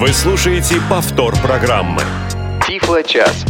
Вы слушаете повтор программы. Тифло-час.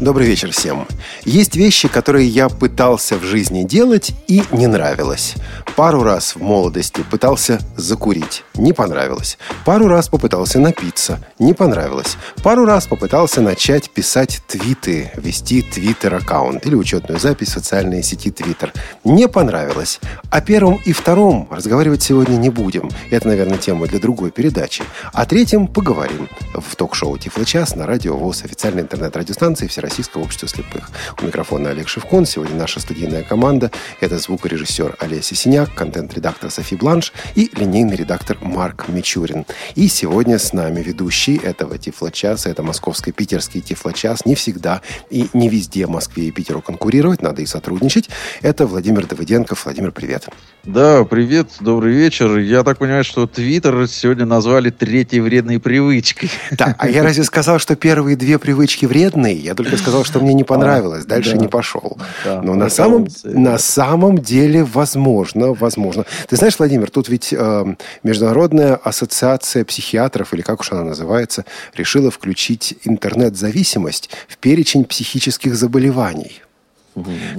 Добрый вечер всем. Есть вещи, которые я пытался в жизни делать и не нравилось. Пару раз в молодости пытался закурить. Не понравилось. Пару раз попытался напиться. Не понравилось. Пару раз попытался начать писать твиты, вести твиттер-аккаунт или учетную запись в социальной сети Твиттер. Не понравилось. О первом и втором разговаривать сегодня не будем. Это, наверное, тема для другой передачи. О третьем поговорим в ток-шоу «Тифло-час» на радио ВОЗ, официальной интернет-радиостанции Всероссийского общества слепых. У микрофона Олег Шевкон. Сегодня наша студийная команда – это звукорежиссер Олеся Синяк, контент-редактор Софи Бланш и линейный редактор Марк Мичурин. И сегодня с нами ведущий этого Тифлочаса, это московско-питерский Тифлочас. Не всегда и не везде Москве и Питеру конкурировать, надо и сотрудничать. Это Владимир Давыденков. Владимир, привет. Да, привет, добрый вечер. Я так понимаю, что Твиттер сегодня назвали третьей вредной привычкой. Да, а я разве сказал, что первые две привычки вредные? Я только сказал, что мне не понравилось, дальше да. не пошел. Да, Но на самом, на самом деле возможно, возможно. Ты знаешь, Владимир, тут ведь э, Международная ассоциация психиатров, или как уж она называется, решила включить интернет-зависимость в перечень психических заболеваний.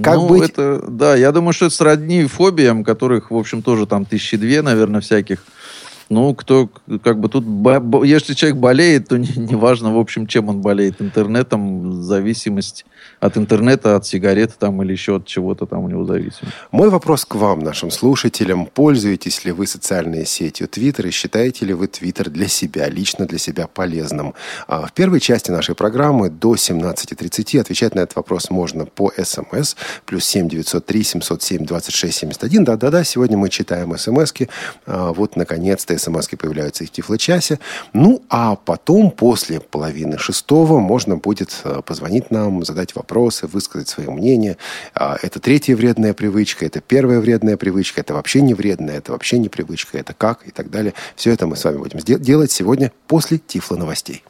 Как ну, быть? Это, да, я думаю, что это сродни фобиям, которых, в общем, тоже там тысячи две, наверное, всяких. Ну, кто, как бы тут, если человек болеет, то неважно, не, в общем, чем он болеет. Интернетом, зависимость от интернета, от сигарет там или еще от чего-то там у него зависимость. Мой вопрос к вам, нашим слушателям. Пользуетесь ли вы социальной сетью Твиттер и считаете ли вы Твиттер для себя, лично для себя полезным? А в первой части нашей программы до 17.30 отвечать на этот вопрос можно по СМС плюс 7 903 707 26 71. Да-да-да, сегодня мы читаем СМСки. А, вот, наконец-то, смс появляются и в Тифло-часе. Ну, а потом, после половины шестого, можно будет э, позвонить нам, задать вопросы, высказать свое мнение. А, это третья вредная привычка, это первая вредная привычка, это вообще не вредная, это вообще не привычка, это как и так далее. Все это мы с вами будем делать сегодня после Тифло новостей.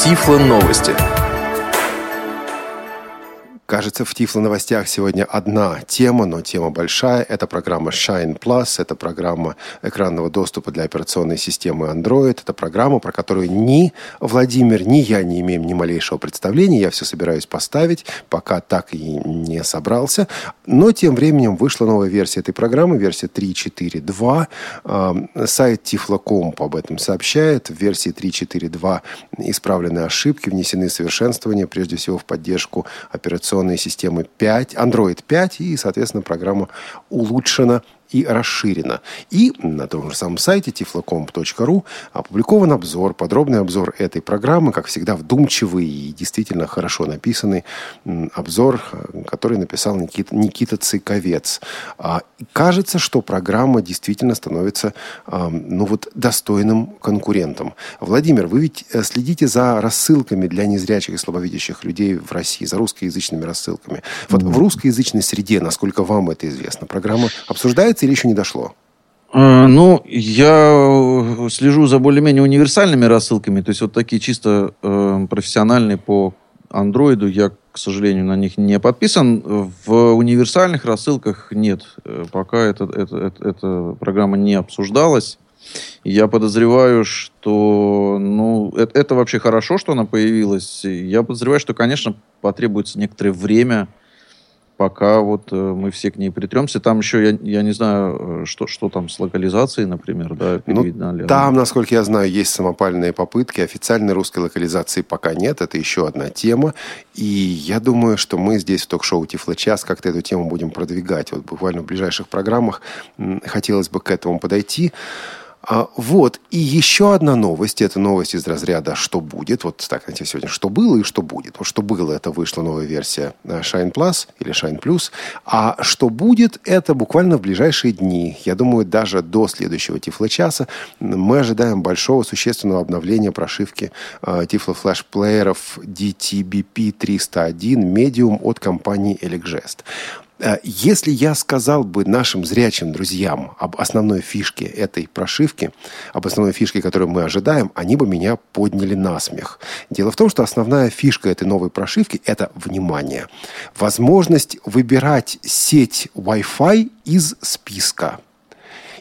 Тифло новости. Кажется, в Тифло новостях сегодня одна тема, но тема большая. Это программа Shine Plus, это программа экранного доступа для операционной системы Android. Это программа, про которую ни Владимир, ни я не имеем ни малейшего представления. Я все собираюсь поставить, пока так и не собрался. Но тем временем вышла новая версия этой программы, версия 3.4.2. Сайт Tiflo.com об этом сообщает. В версии 3.4.2 исправлены ошибки, внесены совершенствования, прежде всего в поддержку операционной операционной системы 5, Android 5, и, соответственно, программа улучшена и расширена. И на том же самом сайте tiflocomp.ru опубликован обзор, подробный обзор этой программы, как всегда, вдумчивый и действительно хорошо написанный обзор, который написал Никита, Никита Цыковец. А, кажется, что программа действительно становится ну вот, достойным конкурентом. Владимир, вы ведь э, следите за рассылками для незрячих и слабовидящих людей в России, за русскоязычными рассылками. Вот mm-hmm. в русскоязычной среде, насколько вам это известно, программа обсуждается или еще не дошло? А, ну, я слежу за более-менее универсальными рассылками, то есть вот такие чисто э, профессиональные по андроиду, я, к сожалению, на них не подписан. В универсальных рассылках нет. Э, пока это, это, это, эта программа не обсуждалась. Я подозреваю, что ну, это, это вообще хорошо, что она появилась. Я подозреваю, что, конечно, потребуется некоторое время пока вот э, мы все к ней притремся. Там еще, я, я не знаю, э, что, что там с локализацией, например, да, переведена ну, ли Там, насколько я знаю, есть самопальные попытки. Официальной русской локализации пока нет. Это еще одна тема. И я думаю, что мы здесь в ток-шоу Тифло час как-то эту тему будем продвигать. Вот буквально в ближайших программах хотелось бы к этому подойти. А, вот. И еще одна новость. Это новость из разряда «Что будет?». Вот так, знаете, сегодня «Что было?» и «Что будет?». Вот «Что было?» – это вышла новая версия э, Shine Plus или Shine Plus. А «Что будет?» – это буквально в ближайшие дни. Я думаю, даже до следующего Тифло-часа мы ожидаем большого существенного обновления прошивки э, Тифло Flash плееров DTBP 301 Medium от компании Elecgest. Э, если я сказал бы нашим зрячим друзьям об основной фишке этой прошивки, об основной фишке, которую мы ожидаем, они бы меня подняли на смех. Дело в том, что основная фишка этой новой прошивки – это, внимание, возможность выбирать сеть Wi-Fi из списка.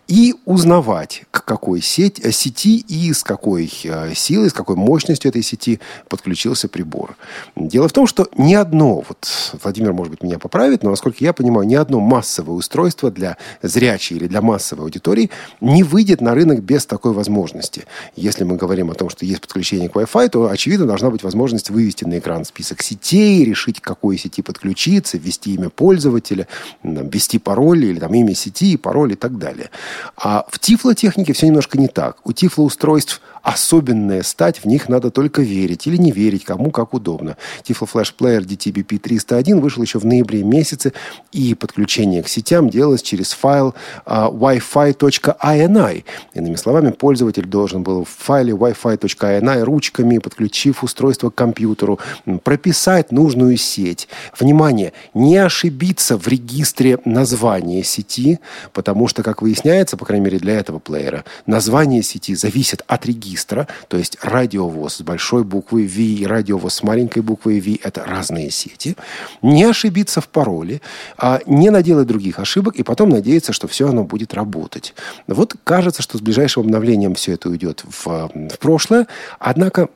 И узнавать, к какой сеть, э, сети и с какой э, силой, с какой мощностью этой сети подключился прибор. Дело в том, что ни одно, вот Владимир, может быть, меня поправит, но, насколько я понимаю, ни одно массовое устройство для зрячей или для массовой аудитории не выйдет на рынок без такой возможности. Если мы говорим о том, что есть подключение к Wi-Fi, то, очевидно, должна быть возможность вывести на экран список сетей, решить, к какой сети подключиться, ввести имя пользователя, ввести пароль или там имя сети, пароль и так далее. А в тифлотехнике все немножко не так. У тифлоустройств особенная стать, в них надо только верить или не верить, кому как удобно. Tiflo Flash Player DTBP 301 вышел еще в ноябре месяце, и подключение к сетям делалось через файл uh, wi-fi.ini. Иными словами, пользователь должен был в файле wi-fi.ini ручками, подключив устройство к компьютеру, прописать нужную сеть. Внимание, не ошибиться в регистре названия сети, потому что, как выясняется, по крайней мере для этого плеера, название сети зависит от регистра регистра, то есть радиовоз с большой буквы V и радиовоз с маленькой буквой V – это разные сети, не ошибиться в пароле, а не наделать других ошибок и потом надеяться, что все оно будет работать. Вот кажется, что с ближайшим обновлением все это уйдет в, в прошлое, однако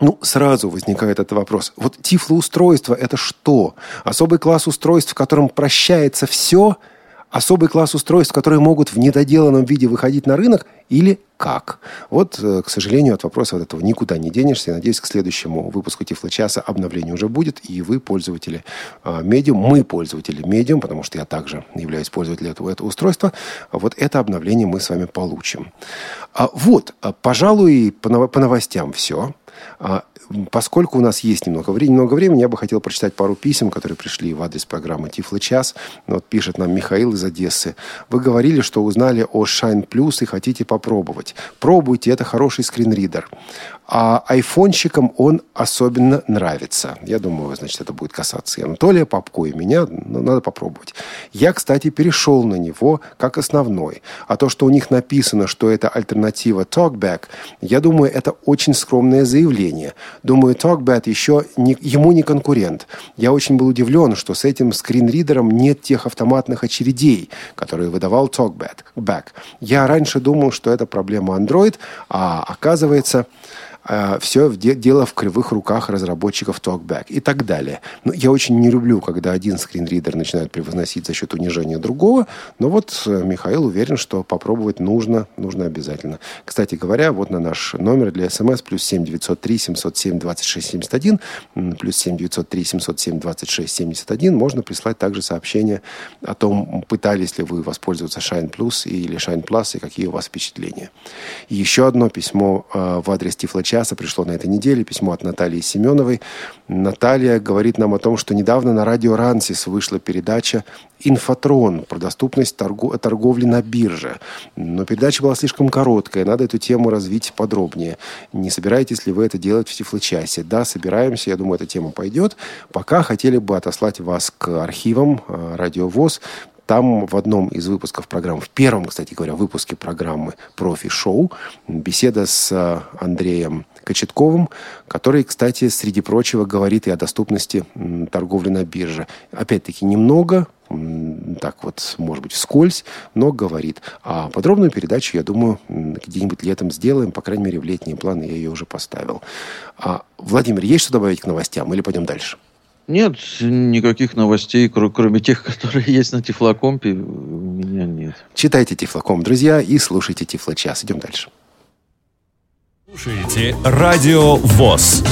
ну, сразу возникает этот вопрос. Вот тифлоустройство – это что? Особый класс устройств, в котором прощается все – особый класс устройств, которые могут в недоделанном виде выходить на рынок, или как? Вот, э, к сожалению, от вопроса от этого никуда не денешься. Я надеюсь, к следующему выпуску Тифло-часа обновление уже будет, и вы, пользователи медиум, мы пользователи медиум, потому что я также являюсь пользователем этого, этого устройства, вот это обновление мы с вами получим. А Вот, э, пожалуй, по новостям все. Поскольку у нас есть немного времени, немного времени, я бы хотел прочитать пару писем, которые пришли в адрес программы Тифло час. Вот пишет нам Михаил из Одессы. Вы говорили, что узнали о Shine Plus и хотите попробовать. Пробуйте, это хороший скринридер. А айфонщикам он особенно нравится. Я думаю, значит, это будет касаться и Анатолия Попко, и меня. Но надо попробовать. Я, кстати, перешел на него как основной. А то, что у них написано, что это альтернатива TalkBack, я думаю, это очень скромное заявление. Думаю, TalkBack еще не, ему не конкурент. Я очень был удивлен, что с этим скринридером нет тех автоматных очередей, которые выдавал TalkBack. Я раньше думал, что это проблема Android, а оказывается... Э, все дело в кривых руках разработчиков TalkBack и так далее. Но я очень не люблю, когда один скринридер начинает превозносить за счет унижения другого, но вот э, Михаил уверен, что попробовать нужно, нужно обязательно. Кстати говоря, вот на наш номер для смс плюс 7 903 707 26 71 плюс 7 903 707 26 71 можно прислать также сообщение о том, пытались ли вы воспользоваться Shine Plus или Shine Plus и какие у вас впечатления. Еще одно письмо э, в адрес Тифлоча часа пришло на этой неделе письмо от Натальи Семеновой. Наталья говорит нам о том, что недавно на радио «Рансис» вышла передача «Инфотрон» про доступность торгу- торговли на бирже. Но передача была слишком короткая, надо эту тему развить подробнее. Не собираетесь ли вы это делать в Тифлочасе? Да, собираемся, я думаю, эта тема пойдет. Пока хотели бы отослать вас к архивам э, «Радиовоз», там в одном из выпусков программы, в первом, кстати говоря, выпуске программы «Профи-шоу» беседа с э, Андреем Кочетковым, который, кстати, среди прочего, говорит и о доступности торговли на бирже. Опять-таки, немного, так вот, может быть, вскользь, но говорит. А подробную передачу, я думаю, где-нибудь летом сделаем, по крайней мере, в летние планы я ее уже поставил. А, Владимир, есть что добавить к новостям или пойдем дальше? Нет, никаких новостей, кроме тех, которые есть на Тифлокомпе, у меня нет. Читайте Тифлоком, друзья, и слушайте Тифлочас. Идем дальше. Слушайте Радио ВОЗ.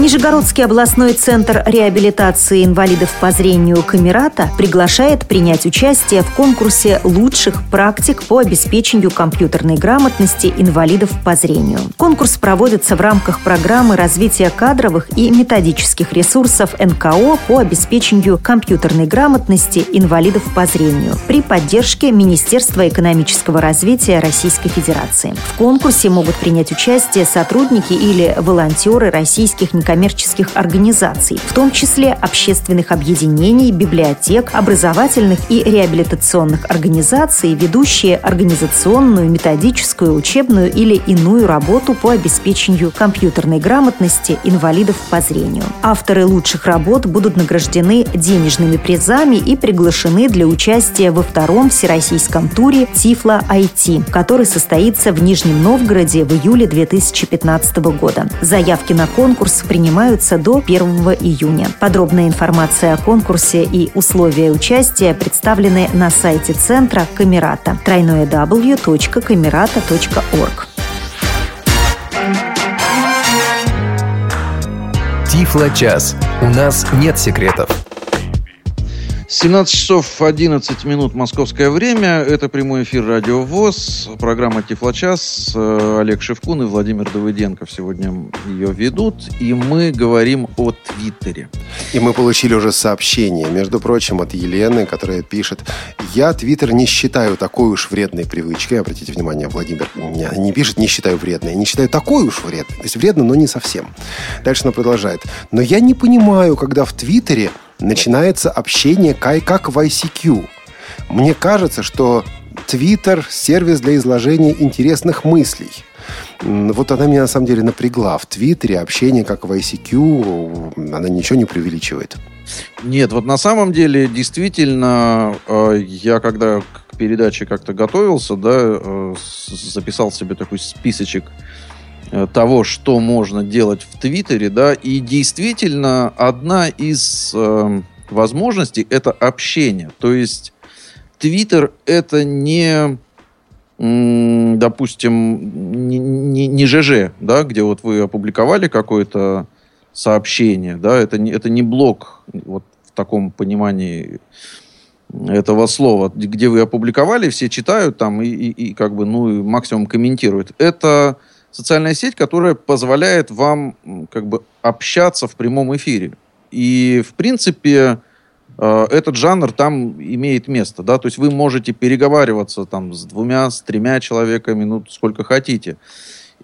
Нижегородский областной центр реабилитации инвалидов по зрению Камерата приглашает принять участие в конкурсе лучших практик по обеспечению компьютерной грамотности инвалидов по зрению. Конкурс проводится в рамках программы развития кадровых и методических ресурсов НКО по обеспечению компьютерной грамотности инвалидов по зрению при поддержке Министерства экономического развития Российской Федерации. В конкурсе могут принять участие сотрудники или волонтеры российских некоммерческих некоммерческих организаций, в том числе общественных объединений, библиотек, образовательных и реабилитационных организаций, ведущие организационную, методическую, учебную или иную работу по обеспечению компьютерной грамотности инвалидов по зрению. Авторы лучших работ будут награждены денежными призами и приглашены для участия во втором всероссийском туре «Тифла IT», который состоится в Нижнем Новгороде в июле 2015 года. Заявки на конкурс принимаются до 1 июня. Подробная информация о конкурсе и условия участия представлены на сайте центра Камерата www.камерата.орг. Тифло-час. У нас нет секретов. 17 часов 11 минут московское время. Это прямой эфир Радио ВОЗ. Программа Тифлочас. Олег Шевкун и Владимир Давыденко сегодня ее ведут. И мы говорим о Твиттере. И мы получили уже сообщение, между прочим, от Елены, которая пишет, я Твиттер не считаю такой уж вредной привычкой. Обратите внимание, Владимир не, пишет, не считаю вредной. Не считаю такой уж вредной. То есть вредно, но не совсем. Дальше она продолжает. Но я не понимаю, когда в Твиттере начинается общение как в ICQ. Мне кажется, что Twitter – сервис для изложения интересных мыслей. Вот она меня на самом деле напрягла. В Твиттере общение как в ICQ, она ничего не преувеличивает. Нет, вот на самом деле действительно, э, я когда к передаче как-то готовился, да, э, записал себе такой списочек того, что можно делать в Твиттере, да, и действительно одна из возможностей это общение. То есть Твиттер это не допустим, не, не, не ЖЖ, да, где вот вы опубликовали какое-то сообщение, да, это не, это не блог вот в таком понимании этого слова, где вы опубликовали, все читают там и, и, и как бы, ну, максимум комментируют. Это социальная сеть, которая позволяет вам как бы общаться в прямом эфире. И, в принципе, э, этот жанр там имеет место, да, то есть вы можете переговариваться там с двумя, с тремя человеками, ну, сколько хотите.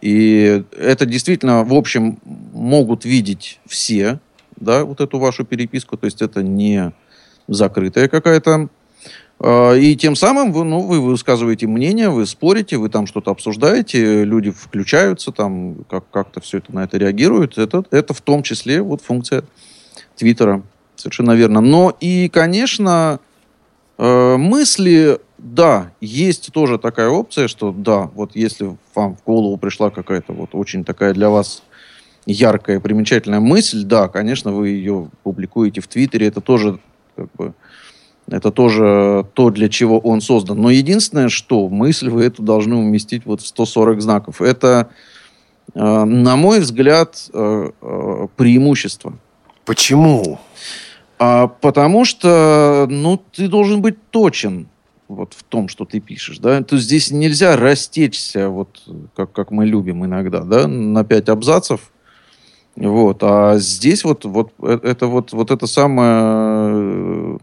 И это действительно, в общем, могут видеть все, да, вот эту вашу переписку, то есть это не закрытая какая-то. А, и тем самым вы, ну, вы высказываете мнение, вы спорите, вы там что-то обсуждаете, люди включаются, там как- как-то все это на это реагируют. Это, это в том числе вот функция Твиттера. Совершенно верно. Но и, конечно, э, мысли да, есть тоже такая опция, что да, вот если вам в голову пришла какая-то вот очень такая для вас яркая, примечательная мысль, да, конечно, вы ее публикуете в Твиттере, это тоже как бы это тоже то, для чего он создан. Но единственное, что мысль вы эту должны уместить вот в 140 знаков. Это, э, на мой взгляд, э, э, преимущество. Почему? А, потому что, ну, ты должен быть точен вот в том, что ты пишешь, да, то здесь нельзя растечься, вот как, как мы любим иногда, да, на пять абзацев, вот, а здесь вот, вот это вот, вот это самое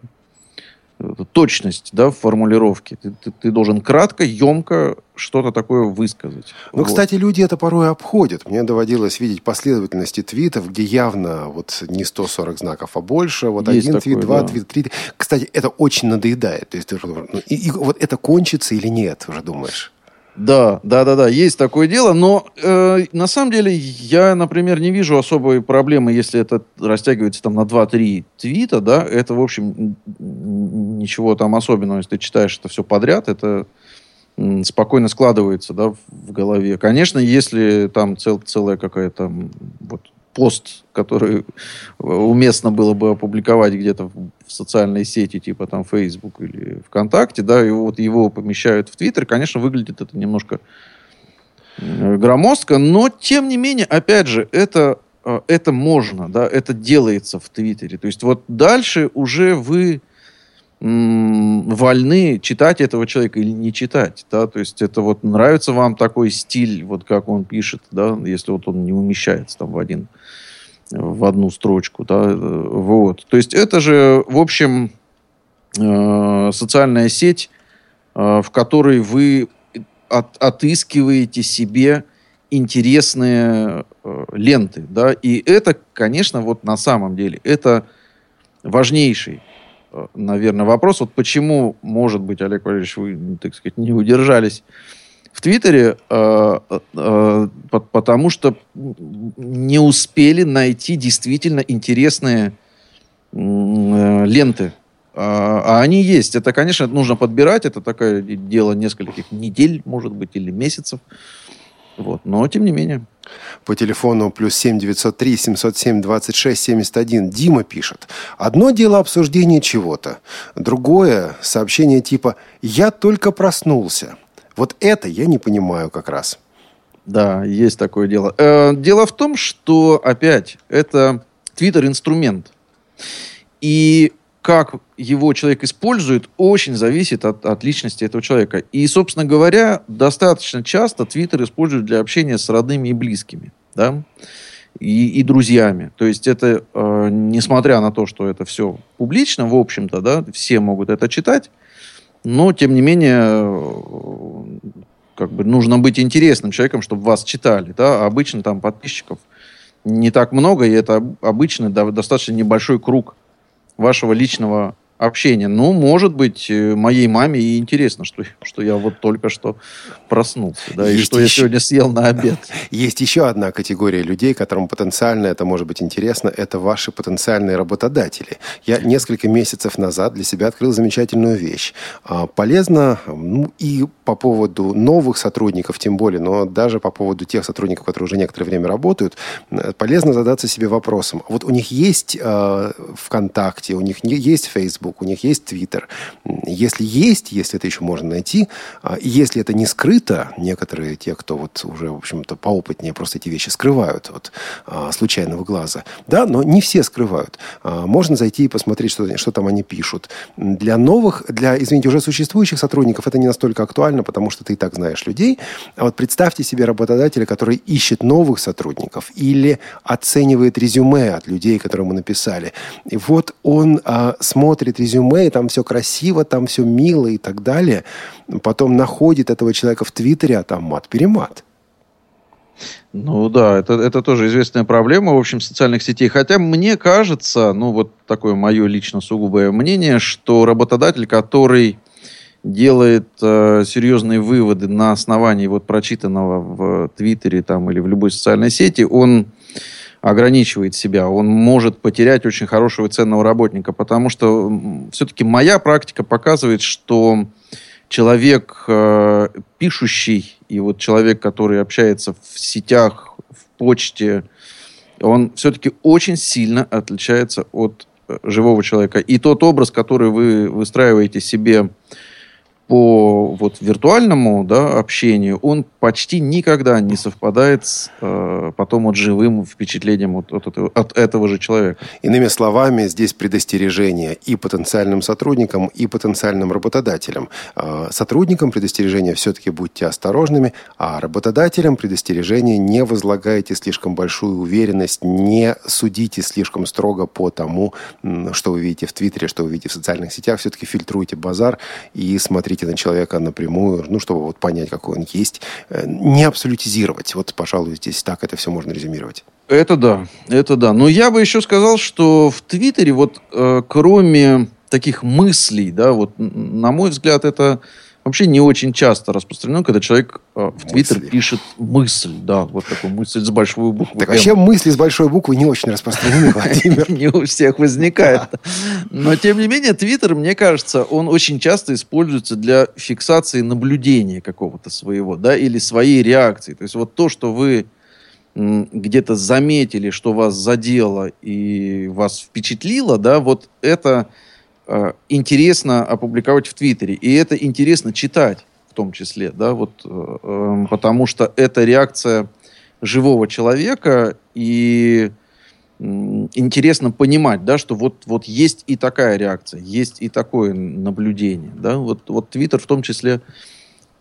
точность да, в формулировке. Ты, ты, ты должен кратко, емко что-то такое высказать. Ну, вот. кстати, люди это порой обходят. Мне доводилось видеть последовательности твитов, где явно вот не 140 знаков, а больше. Вот Есть один такое, твит, два да. твит, три. Кстати, это очень надоедает. То есть ты, ну, и, и вот это кончится или нет, уже думаешь? Да, да, да, да, есть такое дело, но э, на самом деле я, например, не вижу особой проблемы, если это растягивается там на 2-3 твита, да, это, в общем, ничего там особенного, если ты читаешь это все подряд, это спокойно складывается, да, в голове. Конечно, если там цел, целая какая-то вот пост, который уместно было бы опубликовать где-то в социальной сети, типа там Facebook или ВКонтакте, да, и вот его помещают в Твиттер, конечно, выглядит это немножко громоздко, но тем не менее, опять же, это, э, это можно, да, это делается в Твиттере. То есть вот дальше уже вы вольны читать этого человека или не читать, да, то есть это вот нравится вам такой стиль, вот как он пишет, да, если вот он не умещается там в один, в одну строчку, да, э, вот, то есть это же, в общем, э, социальная сеть, э, в которой вы от, отыскиваете себе интересные ленты, да, и это, конечно, вот на самом деле, это важнейший, наверное, вопрос. Вот почему, может быть, Олег Валерьевич, вы, так сказать, не удержались в Твиттере, э, э, потому что не успели найти действительно интересные э, ленты. А, а они есть. Это, конечно, нужно подбирать. Это такое дело нескольких недель, может быть, или месяцев. Вот. Но, тем не менее. По телефону плюс семь девятьсот три семьсот семь двадцать шесть семьдесят один Дима пишет. Одно дело обсуждение чего-то. Другое сообщение типа «Я только проснулся». Вот это я не понимаю как раз. Да, есть такое дело. Э, дело в том, что, опять, это Твиттер инструмент. И как его человек использует, очень зависит от, от личности этого человека. И, собственно говоря, достаточно часто Твиттер используют для общения с родными и близкими. Да? И, и друзьями. То есть это, э, несмотря на то, что это все публично, в общем-то, да, все могут это читать, но, тем не менее, э, как бы нужно быть интересным человеком, чтобы вас читали. Да? А обычно там подписчиков не так много, и это обычно достаточно небольшой круг вашего личного общения. Ну, может быть, э, моей маме и интересно, что, что я вот только что проснулся, да, Есть и что еще... я сегодня съел на обед. Есть еще одна категория людей, которым потенциально это может быть интересно, это ваши потенциальные работодатели. Я несколько месяцев назад для себя открыл замечательную вещь. А, полезно ну, и по поводу новых сотрудников, тем более, но даже по поводу тех сотрудников, которые уже некоторое время работают, полезно задаться себе вопросом. Вот у них есть э, ВКонтакте, у них есть Facebook, Facebook, у них есть Twitter. Если есть, если это еще можно найти, а, если это не скрыто, некоторые те, кто вот уже, в общем-то, поопытнее, просто эти вещи скрывают от а, случайного глаза. Да, но не все скрывают. А, можно зайти и посмотреть, что, что там они пишут. Для новых, для, извините, уже существующих сотрудников это не настолько актуально, потому что ты и так знаешь людей. А вот представьте себе работодателя, который ищет новых сотрудников или оценивает резюме от людей, которые мы написали. И вот он а, смотрит резюме, и там все красиво, там все мило и так далее. Потом находит этого человека в Твиттере, а там мат-перемат. Ну да, это, это тоже известная проблема, в общем, социальных сетей. Хотя мне кажется, ну вот такое мое лично сугубое мнение, что работодатель, который делает э, серьезные выводы на основании вот прочитанного в Твиттере там, или в любой социальной сети, он ограничивает себя, он может потерять очень хорошего и ценного работника, потому что все-таки моя практика показывает, что человек э, пишущий и вот человек, который общается в сетях, в почте, он все-таки очень сильно отличается от э, живого человека. И тот образ, который вы выстраиваете себе по вот виртуальному да, общению, он почти никогда не совпадает с э, потом вот живым впечатлением от, от, от этого же человека. Иными словами, здесь предостережение и потенциальным сотрудникам, и потенциальным работодателям. Э, сотрудникам предостережение все-таки будьте осторожными, а работодателям предостережение не возлагайте слишком большую уверенность, не судите слишком строго по тому, что вы видите в Твиттере, что вы видите в социальных сетях. Все-таки фильтруйте базар и смотрите на человека напрямую, ну, чтобы вот понять, какой он есть Э, не абсолютизировать. Вот, пожалуй, здесь так это все можно резюмировать. Это да, это да. Но я бы еще сказал, что в Твиттере вот э, кроме таких мыслей, да, вот на мой взгляд, это вообще не очень часто распространено, когда человек э, в Твиттер пишет мысль, да, вот такую мысль с большой буквы. Так вообще мысли с большой буквы не очень распространены, Владимир. Не у всех возникает. Но, тем не менее, Твиттер, мне кажется, он очень часто используется для фиксации наблюдения какого-то своего, да, или своей реакции. То есть вот то, что вы где-то заметили, что вас задело и вас впечатлило, да, вот это Э, интересно опубликовать в Твиттере. И это интересно читать в том числе, да, вот, э, эм, потому что это реакция живого человека, и интересно понимать, да, что вот, вот есть и такая реакция, есть и такое наблюдение. Да? Вот, вот Твиттер в том числе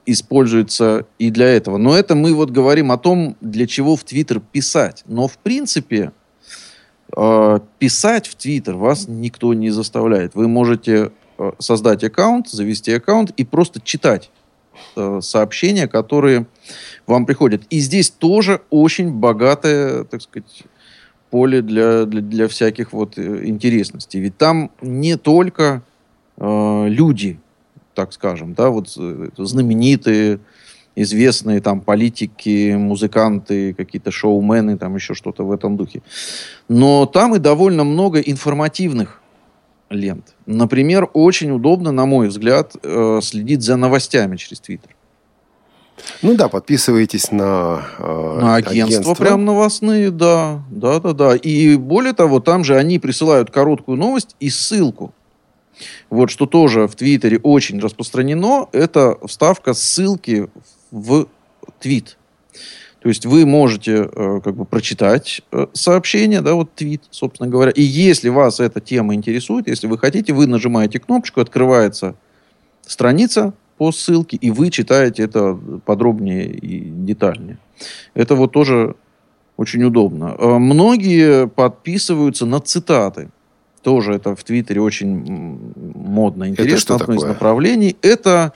используется и для этого. Но это мы вот говорим о том, для чего в Твиттер писать. Но в принципе э, писать в Твиттер вас никто не заставляет. Вы можете э, создать аккаунт, завести аккаунт и просто читать э, сообщения, которые вам приходят. И здесь тоже очень богатое, так сказать, поле для, для, для всяких вот э, интересностей. Ведь там не только э, люди, так скажем, да, вот э, знаменитые, известные там политики, музыканты, какие-то шоумены, там еще что-то в этом духе. Но там и довольно много информативных лент. Например, очень удобно, на мой взгляд, э, следить за новостями через Твиттер. Ну да, подписывайтесь на, э, на агентство, агентство прям новостные, да, да, да, да. И более того, там же они присылают короткую новость и ссылку. Вот что тоже в Твиттере очень распространено, это вставка ссылки в твит. То есть вы можете э, как бы прочитать э, сообщение, да, вот твит, собственно говоря. И если вас эта тема интересует, если вы хотите, вы нажимаете кнопочку, открывается страница по ссылке, и вы читаете это подробнее и детальнее. Это вот тоже очень удобно. Э, многие подписываются на цитаты. Тоже это в Твиттере очень модно, интересно. Это что одно такое? из направлений. Это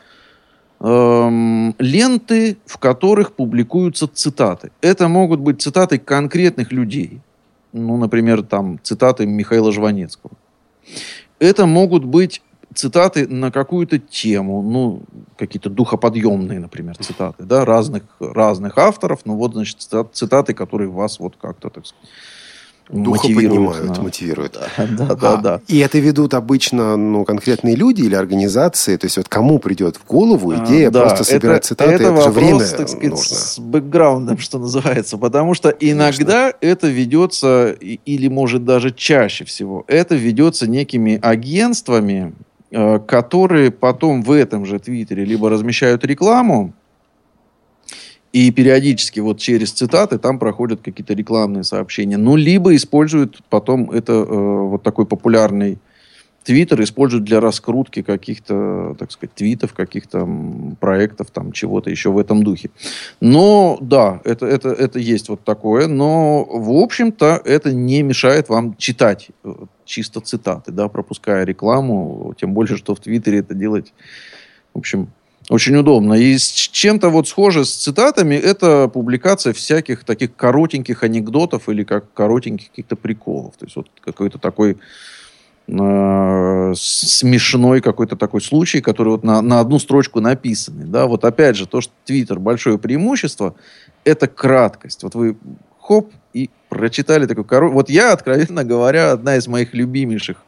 эм, ленты, в которых публикуются цитаты. Это могут быть цитаты конкретных людей. Ну, например, там цитаты Михаила Жванецкого. Это могут быть цитаты на какую-то тему, ну, какие-то духоподъемные, например, цитаты, да, разных, разных авторов, ну, вот, значит, цитаты, которые вас вот как-то, так сказать, Духа поднимают, на... мотивируют. Да, да, да, а, да. И это ведут обычно ну, конкретные люди или организации? То есть вот кому придет в голову а, идея а, да, просто собирать это, цитаты? Это, это вопрос, же время так сказать, нужно. с бэкграундом, что называется. Потому что иногда Конечно. это ведется, или может даже чаще всего, это ведется некими агентствами, э, которые потом в этом же Твиттере либо размещают рекламу, и периодически вот через цитаты там проходят какие-то рекламные сообщения. Ну, либо используют потом это э, вот такой популярный Твиттер используют для раскрутки каких-то, так сказать, твитов, каких-то проектов, там, чего-то еще в этом духе. Но, да, это, это, это есть вот такое, но, в общем-то, это не мешает вам читать э, чисто цитаты, да, пропуская рекламу, тем более, что в Твиттере это делать, в общем, очень удобно. И с чем-то вот схоже с цитатами это публикация всяких таких коротеньких анекдотов или как коротеньких каких-то приколов. То есть вот какой-то такой э, смешной какой-то такой случай, который вот на, на одну строчку написанный. Да? Вот опять же, то, что Твиттер большое преимущество, это краткость. Вот вы хоп, и прочитали такой короткий... Вот я, откровенно говоря, одна из моих любимейших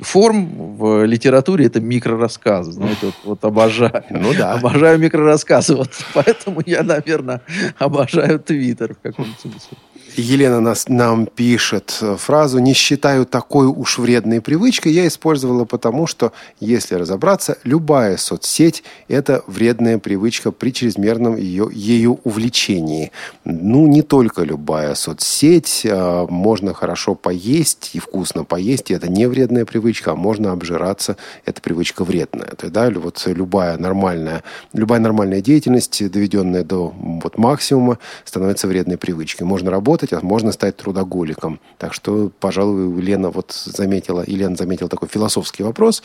форм в литературе это микрорассказы. Знаете, вот, вот обожаю. Ну да. Обожаю микрорассказы. Вот поэтому я, наверное, обожаю Твиттер в каком-то смысле. Елена нас, нам пишет э, фразу «Не считаю такой уж вредной привычкой». Я использовала потому, что, если разобраться, любая соцсеть – это вредная привычка при чрезмерном ее, ею увлечении. Ну, не только любая соцсеть. А, можно хорошо поесть и вкусно поесть, и это не вредная привычка, а можно обжираться. Это привычка вредная. То есть, да, вот любая нормальная, любая нормальная деятельность, доведенная до вот, максимума, становится вредной привычкой. Можно работать работать, а можно стать трудоголиком. Так что, пожалуй, Лена вот заметила, и Лена заметила такой философский вопрос.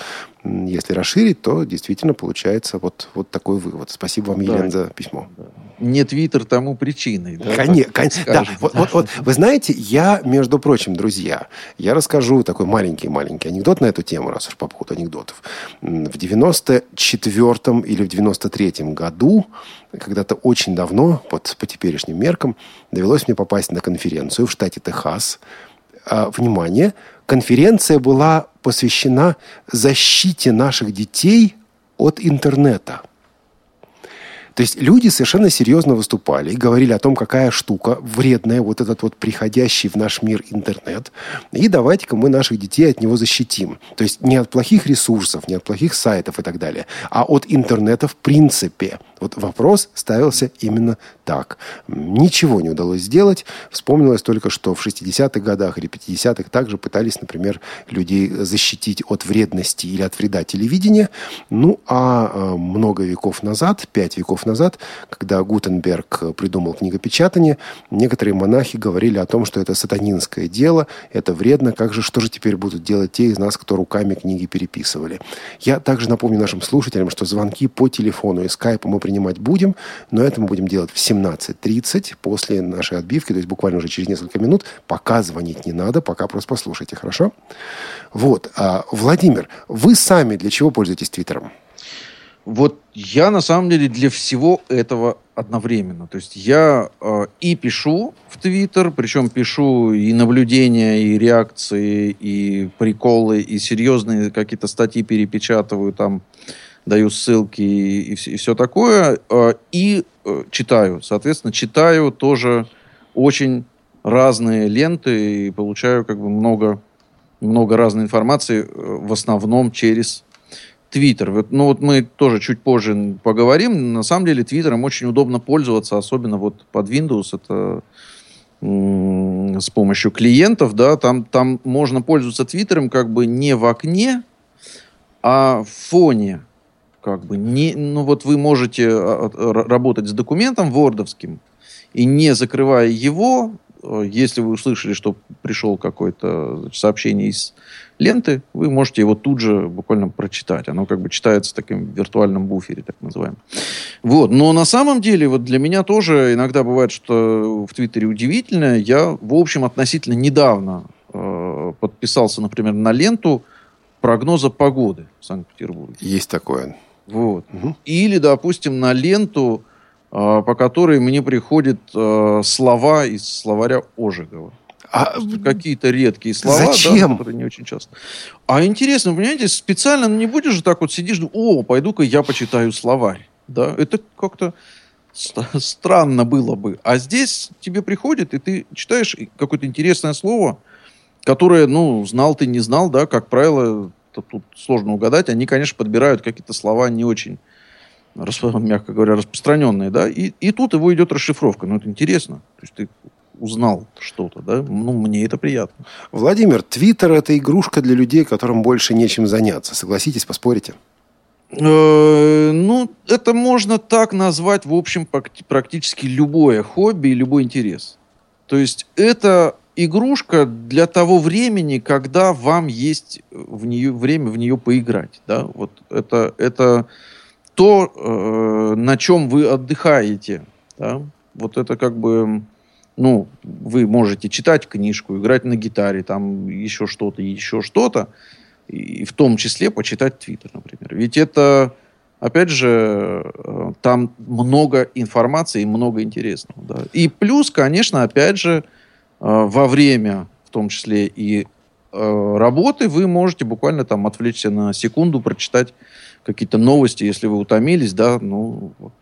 Если расширить, то действительно получается вот, вот такой вывод. Спасибо вам, да. Елена, за письмо. Не Твиттер тому причиной. Да, конечно, конечно. Да, вот, вот, вот, вы знаете, я, между прочим, друзья, я расскажу такой маленький-маленький анекдот на эту тему, раз уж по поводу анекдотов. В 94-м или в 93-м году когда-то очень давно, вот по теперешним меркам, довелось мне попасть на конференцию в штате Техас. А, внимание, конференция была посвящена защите наших детей от интернета. То есть люди совершенно серьезно выступали и говорили о том, какая штука вредная вот этот вот приходящий в наш мир интернет. И давайте-ка мы наших детей от него защитим. То есть не от плохих ресурсов, не от плохих сайтов и так далее, а от интернета в принципе. Вот вопрос ставился именно так. Ничего не удалось сделать. Вспомнилось только, что в 60-х годах или 50-х также пытались, например, людей защитить от вредности или от вреда телевидения. Ну, а, а много веков назад, пять веков назад, когда Гутенберг придумал книгопечатание, некоторые монахи говорили о том, что это сатанинское дело, это вредно, как же, что же теперь будут делать те из нас, кто руками книги переписывали. Я также напомню нашим слушателям, что звонки по телефону и скайпу мы принимать будем, но это мы будем делать в 17.30 после нашей отбивки, то есть буквально уже через несколько минут. Пока звонить не надо, пока просто послушайте, хорошо? Вот. А, Владимир, вы сами для чего пользуетесь Твиттером? Вот я на самом деле для всего этого одновременно. То есть я э, и пишу в Твиттер, причем пишу и наблюдения, и реакции, и приколы, и серьезные какие-то статьи перепечатываю, там даю ссылки и, и, и все такое. Э, и э, читаю. Соответственно, читаю тоже очень разные ленты и получаю как бы много, много разной информации, э, в основном через Твиттер. Вот, ну вот мы тоже чуть позже поговорим. На самом деле Твиттером очень удобно пользоваться, особенно вот под Windows. Это с помощью клиентов, да, там, там можно пользоваться Твиттером как бы не в окне, а в фоне. Как бы не, ну вот вы можете а, а, работать с документом вордовским и не закрывая его, Э, если вы услышали, что пришел какое-то сообщение из ленты, вы можете его тут же буквально прочитать. Оно как бы читается в таком виртуальном буфере, так называемом. Вот. Но на самом деле вот для меня тоже иногда бывает, что в Твиттере удивительно. Я, в общем, относительно недавно э, подписался, например, на ленту прогноза погоды в Санкт-Петербурге. Есть такое. Вот. Угу. Или, допустим, на ленту а, по которой мне приходят э, слова из словаря Ожегова. А... Какие-то редкие слова, Зачем? Да, которые не очень часто. А интересно, понимаете, специально не будешь же так вот сидишь, о, пойду-ка я почитаю словарь. Да, это как-то странно было бы. А здесь тебе приходит, и ты читаешь какое-то интересное слово, которое, ну, знал ты, не знал, да, как правило, тут сложно угадать. Они, конечно, подбирают какие-то слова не очень мягко говоря, распространенные, да, и, и тут его идет расшифровка. Ну, это интересно. То есть ты узнал что-то, да, ну, мне это приятно. Владимир, Твиттер – это игрушка для людей, которым больше нечем заняться. Согласитесь, поспорите? Э, ну, это можно так назвать, в общем, практически любое хобби и любой интерес. То есть это игрушка для того времени, когда вам есть в нее время в нее поиграть, да, вот это это то, э, на чем вы отдыхаете. Да? Вот это как бы, ну, вы можете читать книжку, играть на гитаре, там еще что-то, еще что-то, и в том числе почитать Твиттер, например. Ведь это, опять же, э, там много информации и много интересного. Да? И плюс, конечно, опять же, э, во время, в том числе и э, работы, вы можете буквально там отвлечься на секунду, прочитать какие-то новости, если вы утомились, да, ну, вот,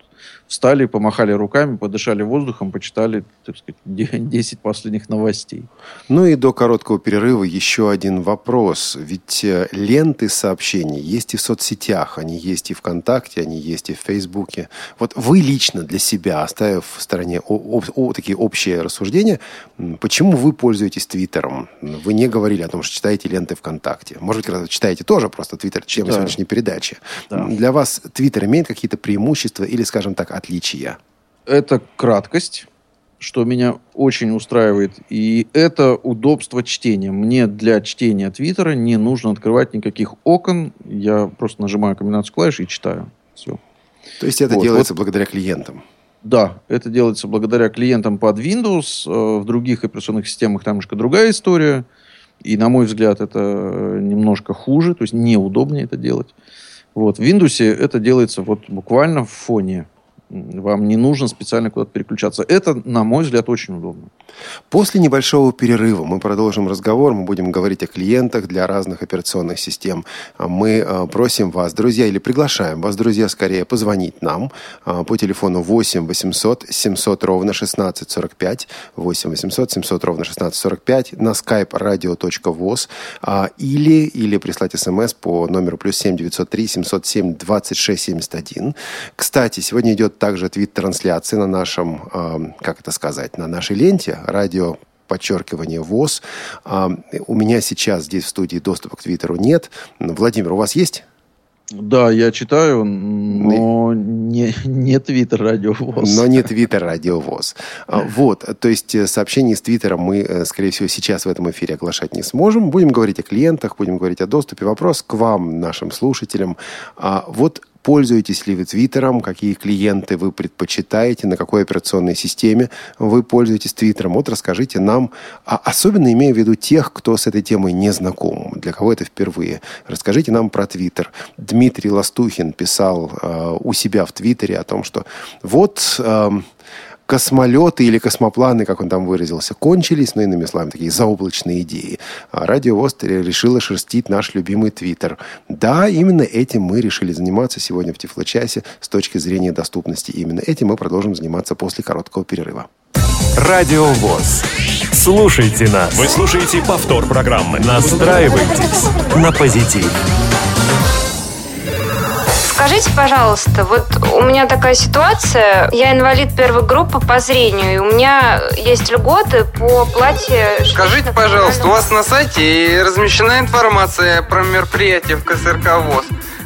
встали, помахали руками, подышали воздухом, почитали, так сказать, 10 последних новостей. Ну и до короткого перерыва еще один вопрос. Ведь э, ленты сообщений есть и в соцсетях, они есть и ВКонтакте, они есть и в Фейсбуке. Вот вы лично для себя, оставив в стороне о, о, о, такие общие рассуждения, почему вы пользуетесь Твиттером? Вы не говорили о том, что читаете ленты ВКонтакте. Может быть, читаете тоже просто Твиттер, чем да. сегодняшней передачи. Да. Для вас Твиттер имеет какие-то преимущества или, скажем так, отличия? Это краткость, что меня очень устраивает. И это удобство чтения. Мне для чтения Твиттера не нужно открывать никаких окон. Я просто нажимаю комбинацию клавиш и читаю. Все. То есть это вот. делается вот. благодаря клиентам? Да, это делается благодаря клиентам под Windows. Э, в других операционных системах там немножко другая история. И, на мой взгляд, это немножко хуже, то есть неудобнее это делать. Вот. В Windows это делается вот буквально в фоне вам не нужно специально куда-то переключаться. Это, на мой взгляд, очень удобно. После небольшого перерыва мы продолжим разговор. Мы будем говорить о клиентах для разных операционных систем. Мы э, просим вас, друзья, или приглашаем вас, друзья, скорее позвонить нам э, по телефону 8 800 700 ровно 1645, 8 800 700 ровно 1645, на skype radio.voz а, или, или прислать смс по номеру плюс 7 903 707 26 71. Кстати, сегодня идет также твит-трансляции на нашем, как это сказать, на нашей ленте радио подчеркивание ВОЗ. У меня сейчас здесь в студии доступа к Твиттеру нет. Владимир, у вас есть? Да, я читаю, но не, не Твиттер Радиовоз. Но не Твиттер Радиовоз. А, вот, то есть э, сообщения с Твиттером мы, э, скорее всего, сейчас в этом эфире оглашать не сможем. Будем говорить о клиентах, будем говорить о доступе. Вопрос к вам, нашим слушателям. А, вот Пользуетесь ли вы Твиттером? Какие клиенты вы предпочитаете? На какой операционной системе вы пользуетесь Твиттером? Вот расскажите нам, а особенно имея в виду тех, кто с этой темой не знаком, для кого это впервые. Расскажите нам про Твиттер. Дмитрий Ластухин писал э, у себя в Твиттере о том, что вот... Э, космолеты или космопланы, как он там выразился, кончились, ну, иными словами, такие заоблачные идеи. А Радио ВОЗ решила шерстить наш любимый Твиттер. Да, именно этим мы решили заниматься сегодня в Тифлочасе с точки зрения доступности. Именно этим мы продолжим заниматься после короткого перерыва. Радио ВОЗ. Слушайте нас. Вы слушаете повтор программы. Настраивайтесь на позитив. Скажите, пожалуйста, вот у меня такая ситуация. Я инвалид первой группы по зрению, и у меня есть льготы по оплате... Скажите, пожалуйста, у вас на сайте размещена информация про мероприятие в КСРК ВОЗ?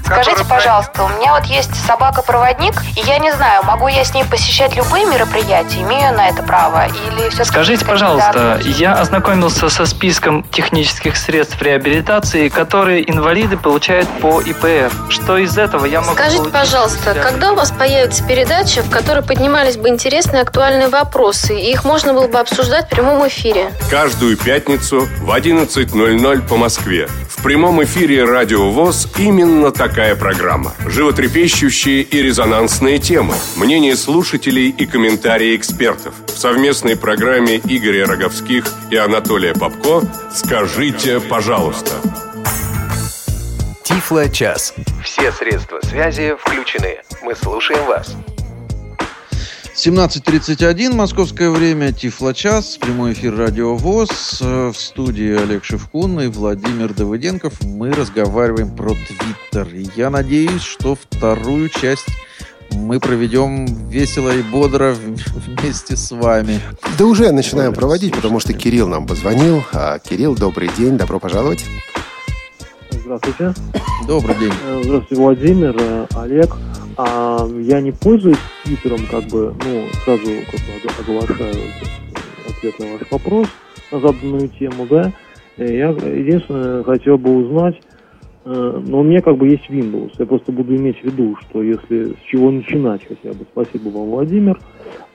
Скажите, пожалуйста, у меня вот есть собака-проводник, и я не знаю, могу я с ней посещать любые мероприятия, имею на это право, или все Скажите, пожалуйста, я ознакомился со списком технических средств реабилитации, которые инвалиды получают по ИПР. Что из этого я могу Скажите, получить? пожалуйста, когда у вас появится передача, в которой поднимались бы интересные актуальные вопросы, и их можно было бы обсуждать в прямом эфире? Каждую пятницу в 11.00 по Москве. В прямом эфире Радио ВОЗ именно такая программа. Животрепещущие и резонансные темы, мнения слушателей и комментарии экспертов. В совместной программе Игоря Роговских и Анатолия Попко «Скажите, пожалуйста». Тифло час. Все средства связи включены. Мы слушаем вас. 17.31, московское время, Тифлочас, прямой эфир Радио ВОЗ. Э, В студии Олег Шевкун и Владимир Давыденков. Мы разговариваем про Твиттер. Я надеюсь, что вторую часть мы проведем весело и бодро вместе с вами. Да уже начинаем проводить, потому что Кирилл нам позвонил. А, Кирилл, добрый день, добро пожаловать. Здравствуйте. Добрый день. Э, Здравствуйте, Владимир, э, Олег. А, я не пользуюсь Твиттером, как бы, ну, сразу как бы ог- оглашаю ответ на ваш вопрос на заданную тему, да. Э, Я единственное хотел бы узнать, но у меня как бы есть Windows. Я просто буду иметь в виду, что если с чего начинать хотя бы. Спасибо вам, Владимир.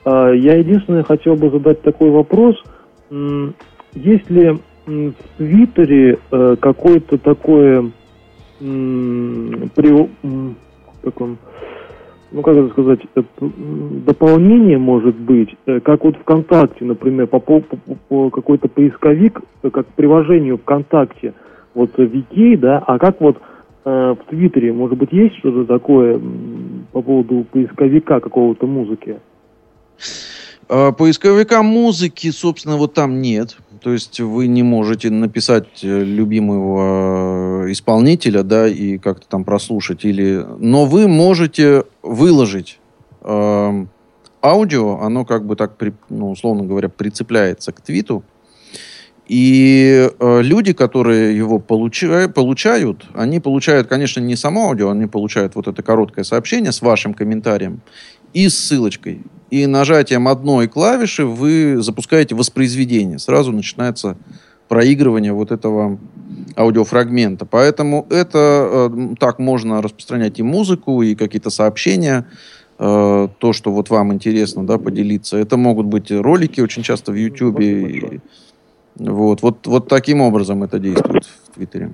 А, Я единственное хотел бы задать такой вопрос. Есть ли в Твиттере э, какое-то такое при- м, как он, ну как это сказать, э, дополнение может быть, э, как вот ВКонтакте, например, по, по- по- какой-то поисковик, э, как к приложению ВКонтакте, вот Викей, да, а как вот в Твиттере, может быть, есть что-то такое по поводу поисковика какого-то музыки? А, Поисковика музыки, собственно, вот там нет. То есть вы не можете написать э, любимого э, исполнителя, да, и как-то там прослушать. Или... Но вы можете выложить эм, аудио, оно как бы так, при- ну, условно говоря, прицепляется к твиту. И э, люди, которые его получа- получают, они получают, конечно, не само аудио, они получают вот это короткое сообщение с вашим комментарием и ссылочкой. И нажатием одной клавиши вы запускаете воспроизведение. Сразу начинается проигрывание вот этого аудиофрагмента. Поэтому это э, так можно распространять и музыку, и какие-то сообщения. Э, то, что вот вам интересно, да, поделиться. Это могут быть ролики очень часто в YouTube. И- вот, вот, вот таким образом это действует в Твиттере.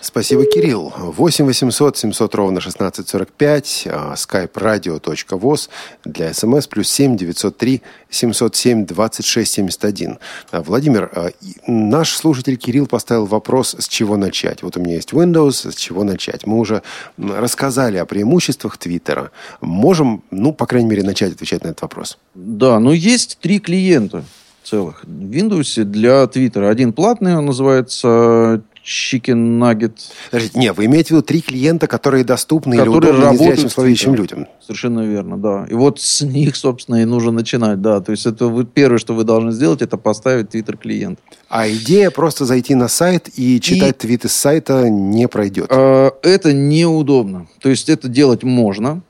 Спасибо, Кирилл. 8 800 700 ровно 1645, а, skype radio.voz для смс, плюс 7 903 707 26 71. А, Владимир, а, наш слушатель Кирилл поставил вопрос, с чего начать. Вот у меня есть Windows, с чего начать. Мы уже рассказали о преимуществах Твиттера. Можем, ну, по крайней мере, начать отвечать на этот вопрос. Да, но есть три клиента целых в Windows для Твиттера. Один платный, он называется Chicken Nugget. Подождите, не, вы имеете в виду три клиента, которые доступны которые или удобны незрячим слабовидящим людям? Совершенно верно, да. И вот с них, собственно, и нужно начинать, да. То есть это вы, первое, что вы должны сделать, это поставить твиттер клиент. А идея просто зайти на сайт и читать и... твиты с сайта не пройдет? Э, это неудобно. То есть это делать можно,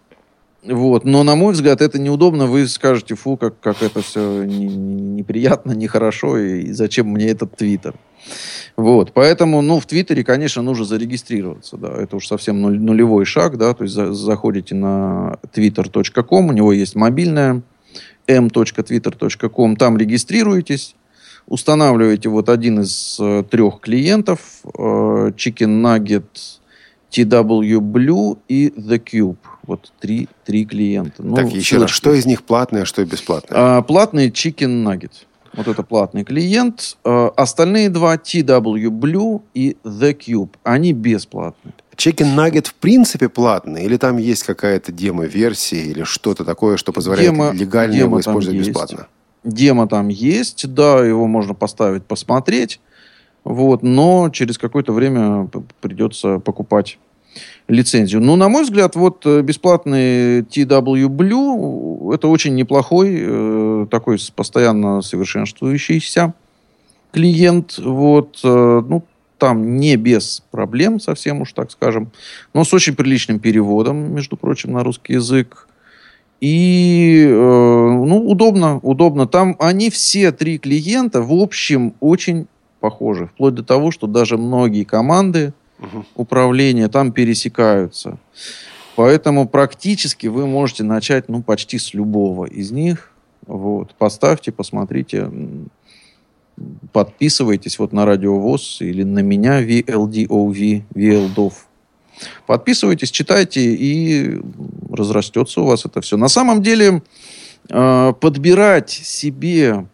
вот. Но, на мой взгляд, это неудобно. Вы скажете, фу, как, как это все не, не, неприятно, нехорошо, и, зачем мне этот твиттер. Вот, поэтому, ну, в Твиттере, конечно, нужно зарегистрироваться, да, это уж совсем нулевой шаг, да, то есть за, заходите на twitter.com, у него есть мобильная m.twitter.com, там регистрируетесь, устанавливаете вот один из э, трех клиентов, э, Chicken Nugget, TW Blue и The Cube. Вот три, три клиента. Ну, так, еще раз, что из них платное, а что бесплатное? А, платный Chicken Nugget. Вот это платный клиент. А, остальные два, TW Blue и The Cube, они бесплатные. Chicken Nugget в принципе платный? Или там есть какая-то демо-версия или что-то такое, что позволяет демо, легально демо его использовать есть. бесплатно? Демо там есть, да, его можно поставить, посмотреть. Вот, но через какое-то время придется покупать лицензию. Ну, на мой взгляд, вот э, бесплатный TW Blue это очень неплохой, э, такой постоянно совершенствующийся клиент. Вот, э, ну, там не без проблем, совсем уж так скажем, но с очень приличным переводом, между прочим, на русский язык. И, э, ну, удобно, удобно. Там они все три клиента, в общем, очень похожи. Вплоть до того, что даже многие команды угу. управления там пересекаются. Поэтому практически вы можете начать ну, почти с любого из них. Вот. Поставьте, посмотрите, подписывайтесь вот на Радио ВОЗ или на меня VLDOV, VLDOV. Подписывайтесь, читайте, и разрастется у вас это все. На самом деле, э, подбирать себе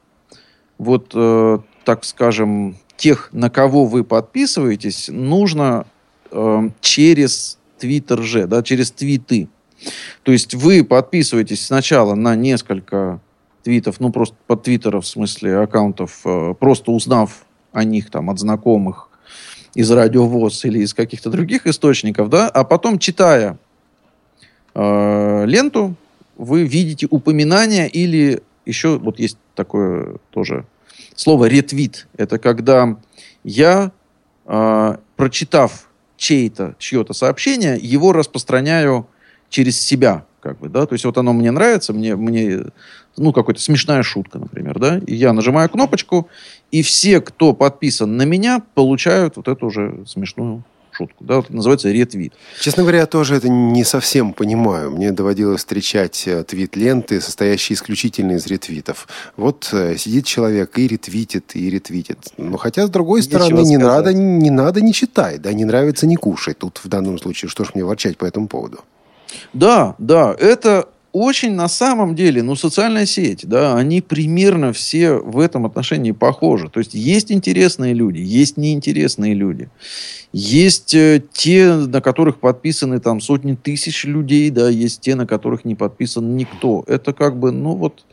вот, э, так скажем, тех, на кого вы подписываетесь, нужно э, через Твиттер же, да, через твиты. То есть вы подписываетесь сначала на несколько твитов, ну просто под твиттеров, в смысле аккаунтов, э, просто узнав о них там от знакомых из радиовоз или из каких-то других источников, да, а потом читая э, ленту, вы видите упоминания или еще вот есть такое тоже слово ретвит. Это когда я, э, прочитав чей-то, чье-то сообщение, его распространяю через себя. Как бы, да? То есть вот оно мне нравится, мне, мне ну, какая-то смешная шутка, например, да, и я нажимаю кнопочку, и все, кто подписан на меня, получают вот эту уже смешную шутку. Да, это называется ретвит. Честно говоря, я тоже это не совсем понимаю. Мне доводилось встречать э, твит-ленты, состоящие исключительно из ретвитов. Вот э, сидит человек и ретвитит, и ретвитит. Но хотя, с другой Ничего стороны, не надо, не надо, не читай. Да, не нравится, не кушай. Тут в данном случае, что ж мне ворчать по этому поводу? Да, да, это очень на самом деле, ну, социальная сеть, да, они примерно все в этом отношении похожи. То есть есть интересные люди, есть неинтересные люди. Есть э, те, на которых подписаны там сотни тысяч людей, да, есть те, на которых не подписан никто. Это как бы, ну вот,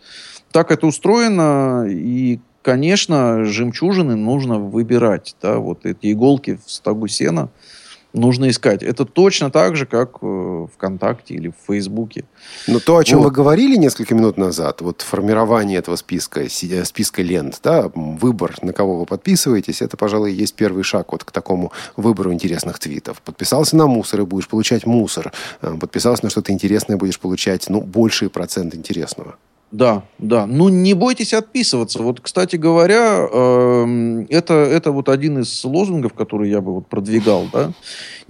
так это устроено, и, конечно, жемчужины нужно выбирать, да, вот эти иголки в стогу сена – нужно искать. Это точно так же, как в ВКонтакте или в Фейсбуке. Но то, о чем вот. вы говорили несколько минут назад, вот формирование этого списка, э, списка лент, да, выбор, на кого вы подписываетесь, это, пожалуй, есть первый шаг вот к такому выбору интересных твитов. Подписался на мусор и будешь получать мусор. Э, подписался на что-то интересное, будешь получать, ну, больший процент интересного. Да, да. Ну, не бойтесь отписываться. Вот, кстати говоря, э, это, это вот один из лозунгов, который я бы вот продвигал, да.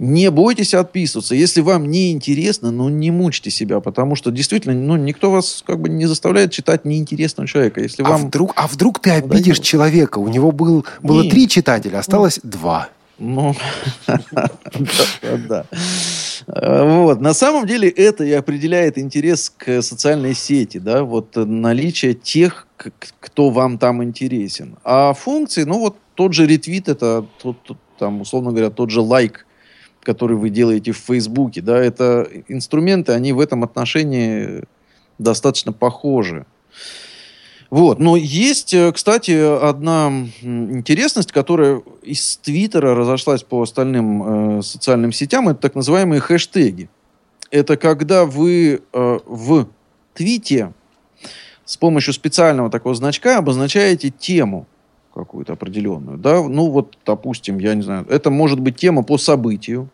Не бойтесь отписываться. Если вам не интересно, ну, не мучьте себя, потому что действительно, ну, никто вас как бы не заставляет читать неинтересного человека. Если а, вам... вдруг, а вдруг ты обидишь человека? У него был, было три читателя, осталось ну, два. Ну, да. Вот. На самом деле это и определяет интерес к социальной сети, да, вот наличие тех, кто вам там интересен. А функции, ну вот тот же ретвит, это тот, там, условно говоря, тот же лайк, который вы делаете в Фейсбуке, да, это инструменты, они в этом отношении достаточно похожи. Вот. Но есть, э, кстати, одна интересность, которая из Твиттера разошлась по остальным э, социальным сетям. Это так называемые хэштеги. Это когда вы э, в твите с помощью специального такого значка обозначаете тему какую-то определенную. Да? Ну вот, допустим, я не знаю, это может быть тема по событию.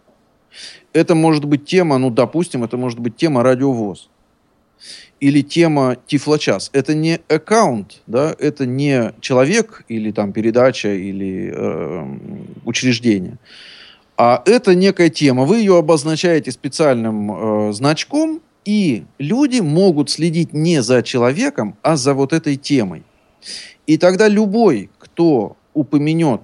Это может быть тема, ну, допустим, это может быть тема радиовоз или тема Тифлочас, это не аккаунт, да, это не человек или там передача или э, учреждение, а это некая тема. Вы ее обозначаете специальным э, значком, и люди могут следить не за человеком, а за вот этой темой. И тогда любой, кто упомянет,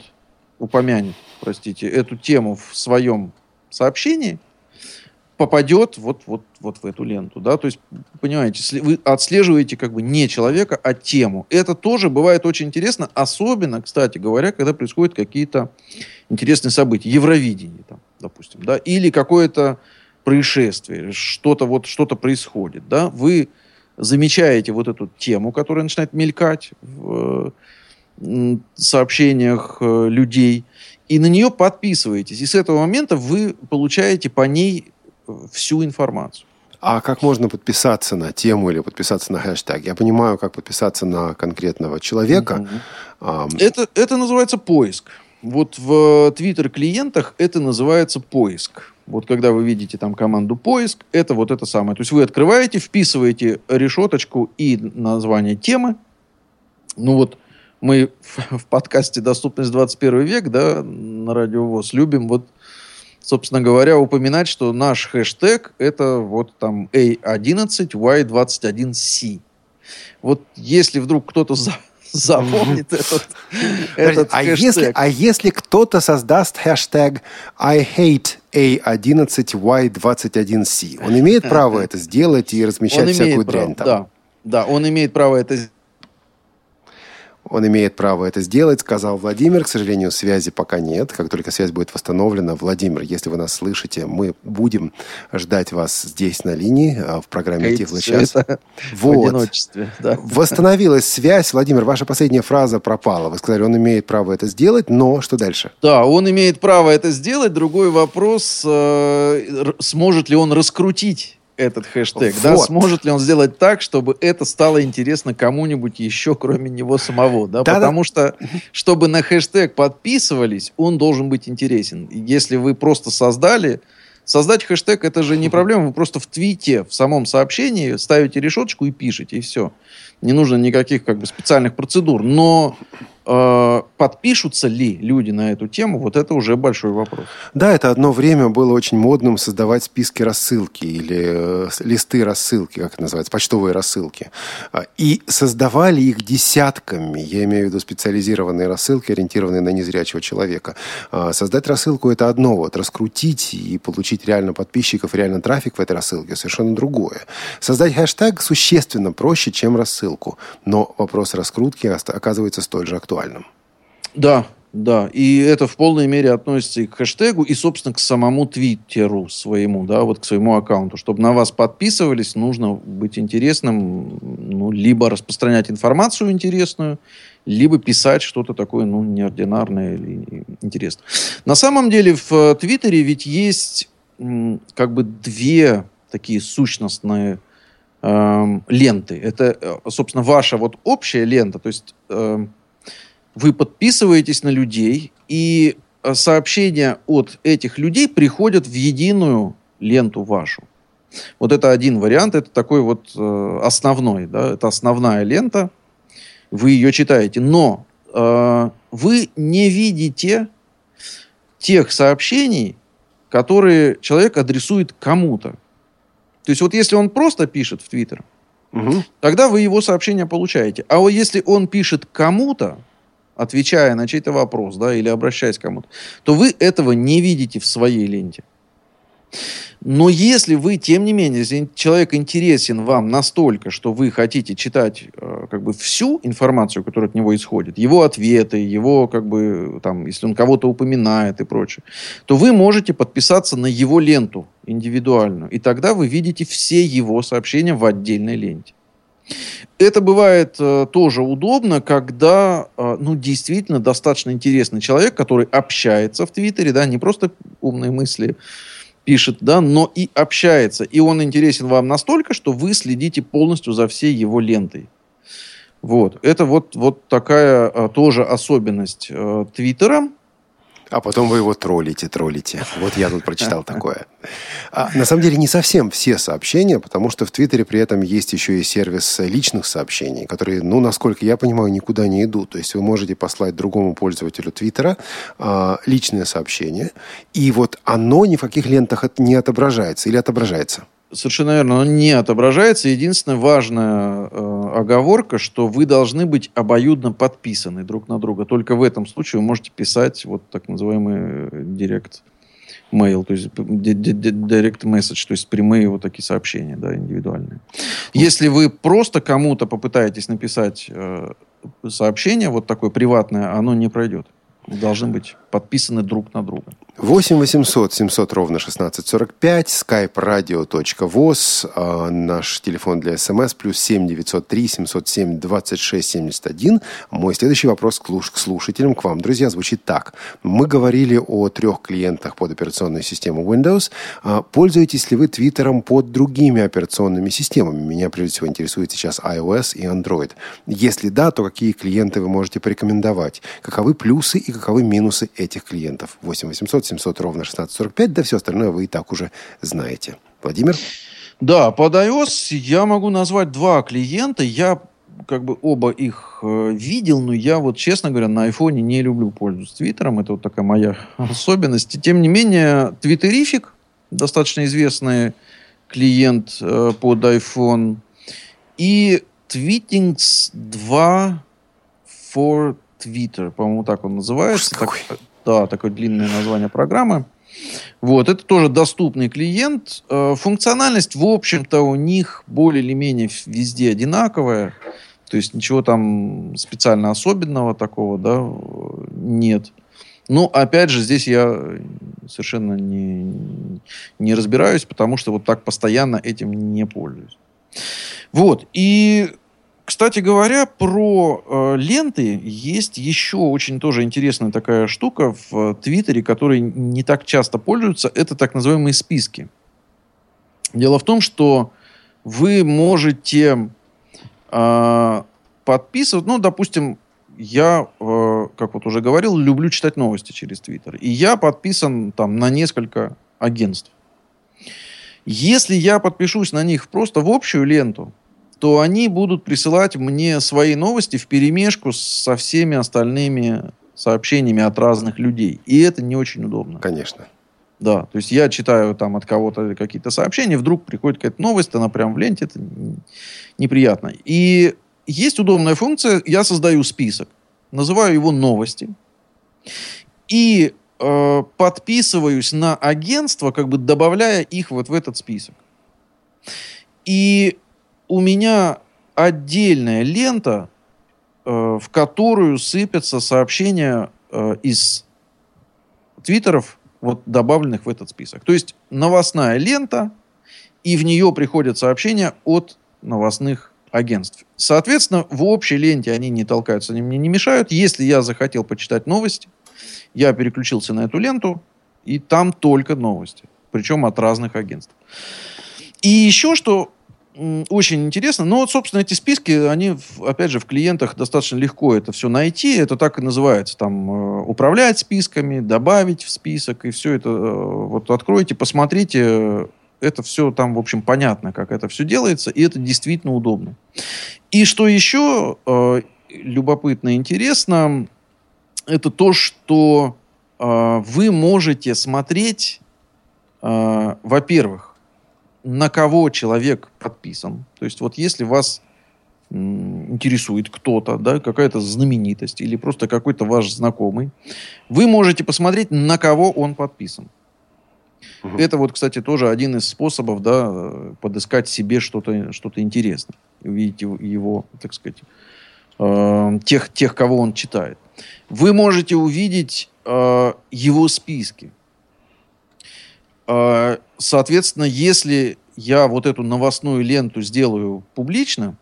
упомянет, простите, эту тему в своем сообщении – попадет вот, вот, вот в эту ленту. Да? То есть, понимаете, вы отслеживаете как бы не человека, а тему. Это тоже бывает очень интересно, особенно, кстати говоря, когда происходят какие-то интересные события. Евровидение, там, допустим, да? или какое-то происшествие, что-то вот, что-то происходит. Да? Вы замечаете вот эту тему, которая начинает мелькать в сообщениях э, людей, и на нее подписываетесь. И с этого момента вы получаете по ней всю информацию. А как можно подписаться на тему или подписаться на хэштег? Я понимаю, как подписаться на конкретного человека. Mm-hmm. Это, это называется поиск. Вот в Twitter клиентах это называется поиск. Вот когда вы видите там команду поиск, это вот это самое. То есть вы открываете, вписываете решеточку и название темы. Ну вот мы в, в подкасте «Доступность 21 век», да, на радио ВОЗ любим вот собственно говоря, упоминать, что наш хэштег это вот там A11Y21C. Вот если вдруг кто-то за, запомнит этот, этот а хэштег. Если, а если кто-то создаст хэштег I hate A11Y21C, он имеет право это сделать и размещать всякую дрянь там? Да, да, он имеет право это сделать он имеет право это сделать, сказал Владимир. К сожалению, связи пока нет. Как только связь будет восстановлена, Владимир, если вы нас слышите, мы будем ждать вас здесь на линии а, в программе Тифло час. Вот. В одиночестве, да. Восстановилась связь. Владимир, ваша последняя фраза пропала. Вы сказали, он имеет право это сделать, но что дальше? Да, он имеет право это сделать. Другой вопрос, э, сможет ли он раскрутить этот хэштег, вот. да, сможет ли он сделать так, чтобы это стало интересно кому-нибудь еще, кроме него самого, да, да потому да. что, чтобы на хэштег подписывались, он должен быть интересен. Если вы просто создали, создать хэштег это же не проблема, вы просто в твите, в самом сообщении ставите решеточку и пишете, и все. Не нужно никаких как бы специальных процедур, но подпишутся ли люди на эту тему, вот это уже большой вопрос. Да, это одно время было очень модным создавать списки рассылки или э, листы рассылки, как это называется, почтовые рассылки. А, и создавали их десятками, я имею в виду специализированные рассылки, ориентированные на незрячего человека. А, создать рассылку – это одно, вот раскрутить и получить реально подписчиков, реально трафик в этой рассылке – совершенно другое. Создать хэштег существенно проще, чем рассылку, но вопрос раскрутки оказывается столь же актуальным актуальным. Да, да, и это в полной мере относится и к хэштегу, и, собственно, к самому твиттеру своему, да, вот к своему аккаунту. Чтобы на вас подписывались, нужно быть интересным, ну, либо распространять информацию интересную, либо писать что-то такое, ну, неординарное или интересное. На самом деле в Твиттере ведь есть как бы две такие сущностные э, ленты. Это, э, собственно, ваша вот общая лента, то есть э, вы подписываетесь на людей, и э, сообщения от этих людей приходят в единую ленту вашу. Вот это один вариант, это такой вот э, основной, да, это основная лента, вы ее читаете, но э, вы не видите тех сообщений, которые человек адресует кому-то. То есть вот если он просто пишет в Твиттер, угу. тогда вы его сообщение получаете. А вот если он пишет кому-то, отвечая на чей-то вопрос, да, или обращаясь к кому-то, то вы этого не видите в своей ленте. Но если вы, тем не менее, если человек интересен вам настолько, что вы хотите читать э, как бы всю информацию, которая от него исходит, его ответы, его как бы там, если он кого-то упоминает и прочее, то вы можете подписаться на его ленту индивидуальную, и тогда вы видите все его сообщения в отдельной ленте. Это бывает э, тоже удобно, когда, э, ну, действительно достаточно интересный человек, который общается в Твиттере, да, не просто умные мысли пишет, да, но и общается. И он интересен вам настолько, что вы следите полностью за всей его лентой. Вот. Это вот, вот такая а, тоже особенность э, Твиттера. А потом вы его троллите, троллите. Вот я тут прочитал такое. А, на самом деле не совсем все сообщения, потому что в Твиттере при этом есть еще и сервис личных сообщений, которые, ну, насколько я понимаю, никуда не идут. То есть вы можете послать другому пользователю Твиттера а, личное сообщение, и вот оно ни в каких лентах не отображается или отображается. Совершенно верно, он не отображается. Единственная важная э, оговорка, что вы должны быть обоюдно подписаны друг на друга. Только в этом случае вы можете писать вот так называемый директ mail, то есть direct message, то есть прямые вот такие сообщения, да, индивидуальные. Если вы просто кому-то попытаетесь написать э, сообщение, вот такое приватное, оно не пройдет должны быть подписаны друг на друга. 8 800 700 ровно 1645, skype radio.voz, э, наш телефон для смс, плюс 7 903 707 26 71. Мой следующий вопрос к слушателям, к вам, друзья, звучит так. Мы говорили о трех клиентах под операционную систему Windows. Э, пользуетесь ли вы Твиттером под другими операционными системами? Меня прежде всего интересует сейчас iOS и Android. Если да, то какие клиенты вы можете порекомендовать? Каковы плюсы и каковы минусы этих клиентов. 8 800 700 ровно 1645, да все остальное вы и так уже знаете. Владимир? Да, под iOS я могу назвать два клиента. Я как бы оба их э, видел, но я вот, честно говоря, на айфоне не люблю пользоваться Твиттером. Это вот такая моя особенность. И, тем не менее, Твиттерифик, достаточно известный клиент э, под iPhone, и Tweetings 2 for Twitter, по-моему, так он называется. Так, да, такое длинное название программы. Вот, это тоже доступный клиент. Э, функциональность, в общем-то, у них более или менее везде одинаковая. То есть ничего там специально особенного такого, да, нет. Но, опять же, здесь я совершенно не, не разбираюсь, потому что вот так постоянно этим не пользуюсь. Вот. И кстати говоря, про э, ленты есть еще очень тоже интересная такая штука в Твиттере, которой не так часто пользуются. Это так называемые списки. Дело в том, что вы можете э, подписывать, ну, допустим, я, э, как вот уже говорил, люблю читать новости через Твиттер. И я подписан там на несколько агентств. Если я подпишусь на них просто в общую ленту, то они будут присылать мне свои новости в перемешку со всеми остальными сообщениями от разных людей. И это не очень удобно. Конечно. Да, то есть я читаю там от кого-то какие-то сообщения, вдруг приходит какая-то новость, она прям в ленте, это неприятно. И есть удобная функция, я создаю список, называю его новости, и э, подписываюсь на агентство, как бы добавляя их вот в этот список. И у меня отдельная лента, э, в которую сыпятся сообщения э, из твиттеров, вот добавленных в этот список. То есть новостная лента, и в нее приходят сообщения от новостных агентств. Соответственно, в общей ленте они не толкаются, они мне не мешают. Если я захотел почитать новости, я переключился на эту ленту, и там только новости. Причем от разных агентств. И еще что очень интересно. Но вот, собственно, эти списки, они, опять же, в клиентах достаточно легко это все найти. Это так и называется. Там э, управлять списками, добавить в список. И все это э, вот откройте, посмотрите. Это все там, в общем, понятно, как это все делается. И это действительно удобно. И что еще э, любопытно и интересно, это то, что вы можете смотреть, во-первых, на кого человек подписан. То есть вот если вас интересует кто-то, да, какая-то знаменитость или просто какой-то ваш знакомый, вы можете посмотреть, на кого он подписан. Угу. Это вот, кстати, тоже один из способов, да, подыскать себе что-то что интересное. Увидеть его, его так сказать, э, тех, тех, кого он читает. Вы можете увидеть э, его списки. А, соответственно, если я вот эту новостную ленту сделаю публично,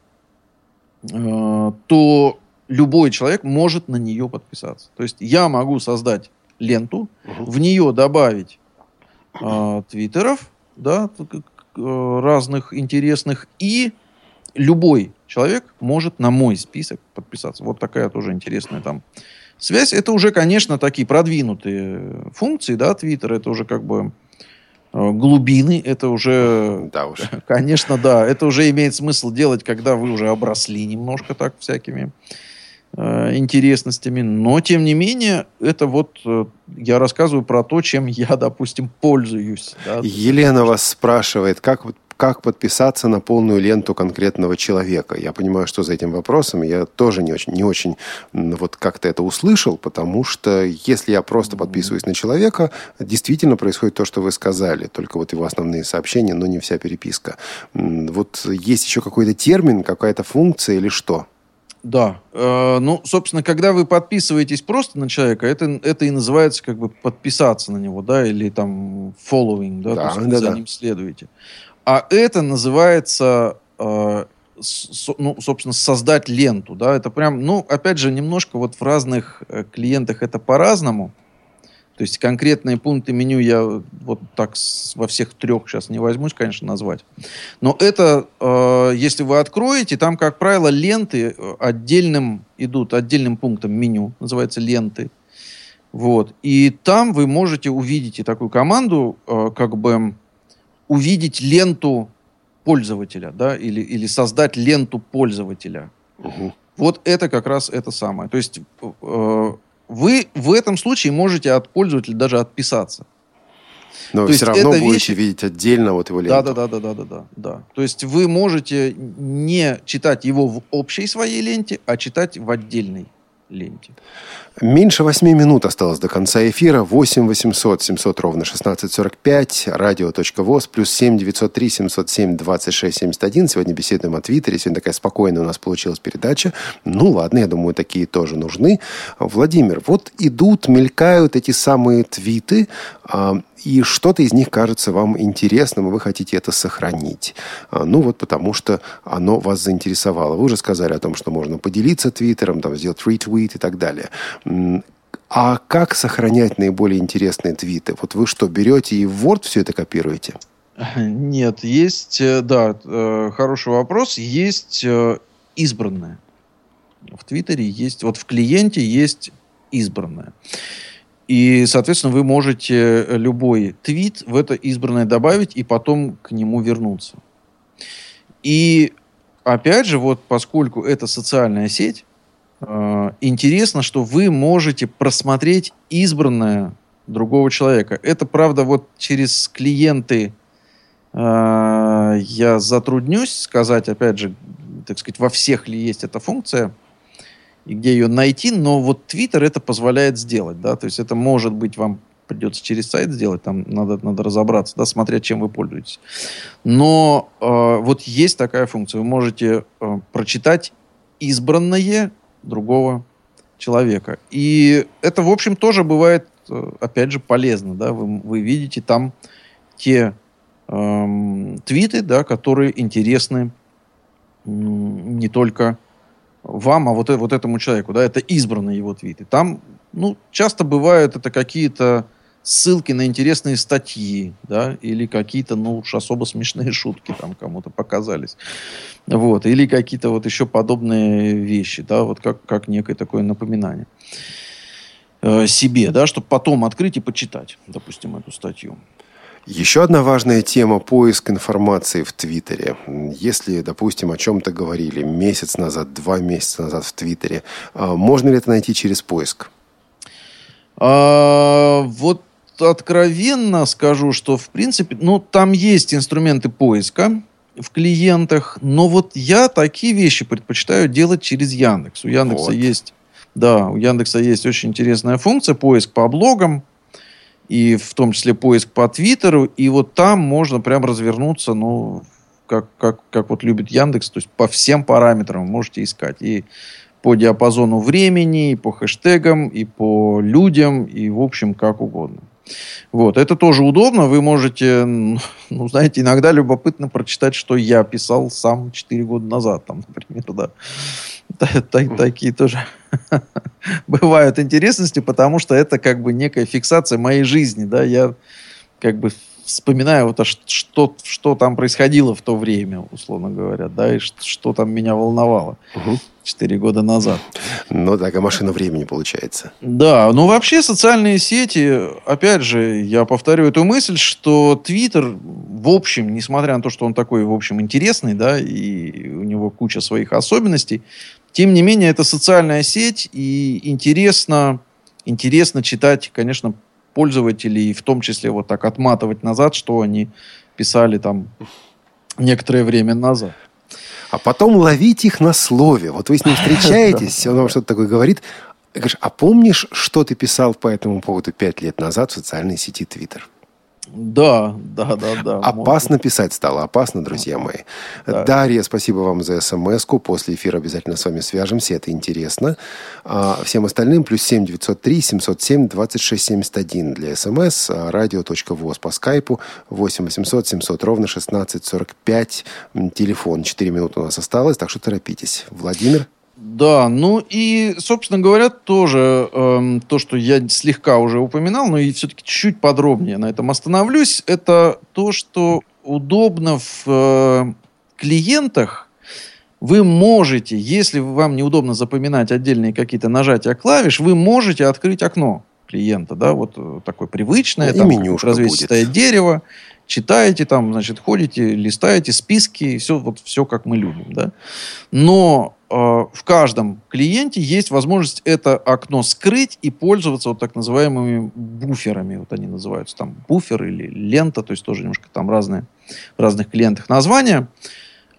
э, то любой человек может на нее подписаться. То есть я могу создать ленту, угу. в нее добавить э, твиттеров, да, э, разных интересных, и любой человек может на мой список подписаться. Вот такая тоже интересная там связь. Это уже, конечно, такие продвинутые функции, да, Твиттер. Это уже как бы глубины, это уже, да уж. конечно, да, это уже имеет смысл делать, когда вы уже обросли немножко так всякими э, интересностями. Но, тем не менее, это вот э, я рассказываю про то, чем я, допустим, пользуюсь. Да. Елена вас спрашивает, как как подписаться на полную ленту конкретного человека. Я понимаю, что за этим вопросом я тоже не очень, не очень вот как-то это услышал, потому что если я просто подписываюсь на человека, действительно происходит то, что вы сказали, только вот его основные сообщения, но не вся переписка. Вот есть еще какой-то термин, какая-то функция или что? Да. Э, ну, собственно, когда вы подписываетесь просто на человека, это, это и называется как бы подписаться на него, да, или там following, да, да то есть да, за да. ним следуете. А это называется, э, с, ну, собственно, создать ленту. Да? Это прям, ну, опять же, немножко вот в разных э, клиентах это по-разному. То есть конкретные пункты меню я вот так во всех трех сейчас не возьмусь, конечно, назвать. Но это, э, если вы откроете, там, как правило, ленты э, отдельным идут, отдельным пунктом меню, называется ленты. Вот. И там вы можете увидеть и такую команду, э, как бы увидеть ленту пользователя, да, или, или создать ленту пользователя. Угу. Вот это как раз это самое. То есть э, вы в этом случае можете от пользователя даже отписаться. Но То все равно будете вещи... видеть отдельно вот его ленту. Да, да, да, да, да, да, да. То есть вы можете не читать его в общей своей ленте, а читать в отдельной ленте. Меньше восьми минут осталось до конца эфира. 8 800 700 ровно 1645. Радио.воз. Плюс 7 903 707 26 71. Сегодня беседуем о Твиттере. Сегодня такая спокойная у нас получилась передача. Ну, ладно, я думаю, такие тоже нужны. Владимир, вот идут, мелькают эти самые твиты. А, и что-то из них кажется вам интересным, и вы хотите это сохранить. А, ну вот потому что оно вас заинтересовало. Вы уже сказали о том, что можно поделиться твиттером, там, сделать ретвит и так далее. А как сохранять наиболее интересные твиты? Вот вы что, берете и в Word все это копируете? Нет, есть, э, да, э, хороший вопрос. Есть э, избранное. В Твиттере есть, вот в клиенте есть избранное. И, соответственно, вы можете любой твит в это избранное добавить и потом к нему вернуться. И опять же, вот поскольку это социальная сеть, интересно, что вы можете просмотреть избранное другого человека. Это, правда, вот через клиенты э, я затруднюсь сказать, опять же, так сказать, во всех ли есть эта функция – и где ее найти, но вот Twitter это позволяет сделать, да, то есть это может быть вам придется через сайт сделать, там надо, надо разобраться, да, смотря чем вы пользуетесь. Но э, вот есть такая функция, вы можете э, прочитать избранное другого человека. И это, в общем, тоже бывает, э, опять же, полезно, да, вы, вы видите там те э, твиты, да, которые интересны э, не только вам, а вот, вот этому человеку, да, это избранные его твиты. Там, ну, часто бывают это какие-то ссылки на интересные статьи, да, или какие-то, ну, уж особо смешные шутки там кому-то показались. Вот, или какие-то вот еще подобные вещи, да, вот как, как некое такое напоминание э, себе, да, чтобы потом открыть и почитать, допустим, эту статью. Еще одна важная тема – поиск информации в Твиттере. Если, допустим, о чем-то говорили месяц назад, два месяца назад в Твиттере, а, можно ли это найти через поиск? А, вот откровенно скажу, что в принципе, ну, там есть инструменты поиска в клиентах, но вот я такие вещи предпочитаю делать через Яндекс. У Яндекса вот. есть, да, у Яндекса есть очень интересная функция поиск по блогам, и в том числе поиск по Твиттеру, и вот там можно прям развернуться, ну, как, как, как вот любит Яндекс, то есть по всем параметрам можете искать. И по диапазону времени, и по хэштегам, и по людям, и в общем как угодно. Вот, это тоже удобно. Вы можете, ну, знаете, иногда любопытно прочитать, что я писал сам 4 года назад, там, например, да. Такие тоже бывают интересности, потому что это как бы некая фиксация моей жизни, да, я как бы вспоминаю, вот, а что, что там происходило в то время, условно говоря, да, и что, что там меня волновало четыре года назад. Ну, такая машина времени получается. Да, ну вообще социальные сети, опять же, я повторю эту мысль, что Твиттер, в общем, несмотря на то, что он такой, в общем, интересный, да, и у него куча своих особенностей, тем не менее, это социальная сеть, и интересно, интересно читать, конечно, пользователей, в том числе вот так отматывать назад, что они писали там некоторое время назад. А потом ловить их на слове. Вот вы с ним встречаетесь, он вам что-то такое говорит. Говоришь, а помнишь, что ты писал по этому поводу пять лет назад в социальной сети Твиттер? Да, да, да, да. Опасно может. писать стало, опасно, друзья мои. Да. Дарья, спасибо вам за смс -ку. После эфира обязательно с вами свяжемся, это интересно. А всем остальным плюс семь девятьсот три семьсот семь двадцать шесть семьдесят один для смс. А радио.воз по скайпу восемь восемьсот семьсот ровно шестнадцать сорок пять. Телефон. Четыре минуты у нас осталось, так что торопитесь. Владимир? Да, ну и, собственно говоря, тоже э, то, что я слегка уже упоминал, но и все-таки чуть подробнее на этом остановлюсь, это то, что удобно в э, клиентах вы можете, если вам неудобно запоминать отдельные какие-то нажатия клавиш, вы можете открыть окно клиента, да, вот э, такое привычное, и там развесистое будет. дерево, читаете там, значит, ходите, листаете списки, все вот все как мы любим, да. Но в каждом клиенте есть возможность это окно скрыть и пользоваться вот так называемыми буферами, вот они называются там буфер или лента, то есть тоже немножко там разные в разных клиентах названия.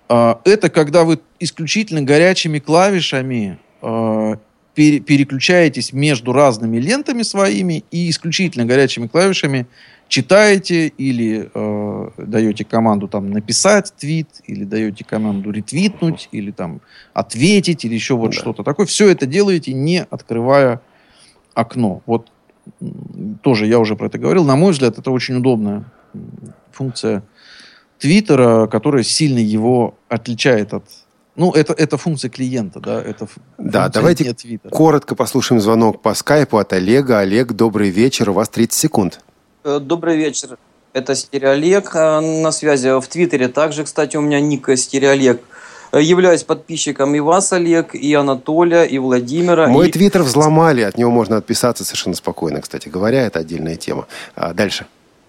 Э, это когда вы исключительно горячими клавишами э, переключаетесь между разными лентами своими и исключительно горячими клавишами читаете или э, даете команду там написать твит, или даете команду ретвитнуть, или там ответить, или еще вот да. что-то такое. Все это делаете, не открывая окно. Вот тоже я уже про это говорил. На мой взгляд, это очень удобная функция Твиттера, которая сильно его отличает от ну, это, это функция клиента, да? Это да, давайте коротко послушаем звонок по скайпу от Олега. Олег, добрый вечер, у вас 30 секунд. Э, добрый вечер. Это Стереолег э, на связи в Твиттере. Также, кстати, у меня ник Стереолег. Э, являюсь подписчиком и вас, Олег, и Анатолия, и Владимира. Мой и... твиттер взломали, от него можно отписаться совершенно спокойно, кстати говоря, это отдельная тема. А дальше.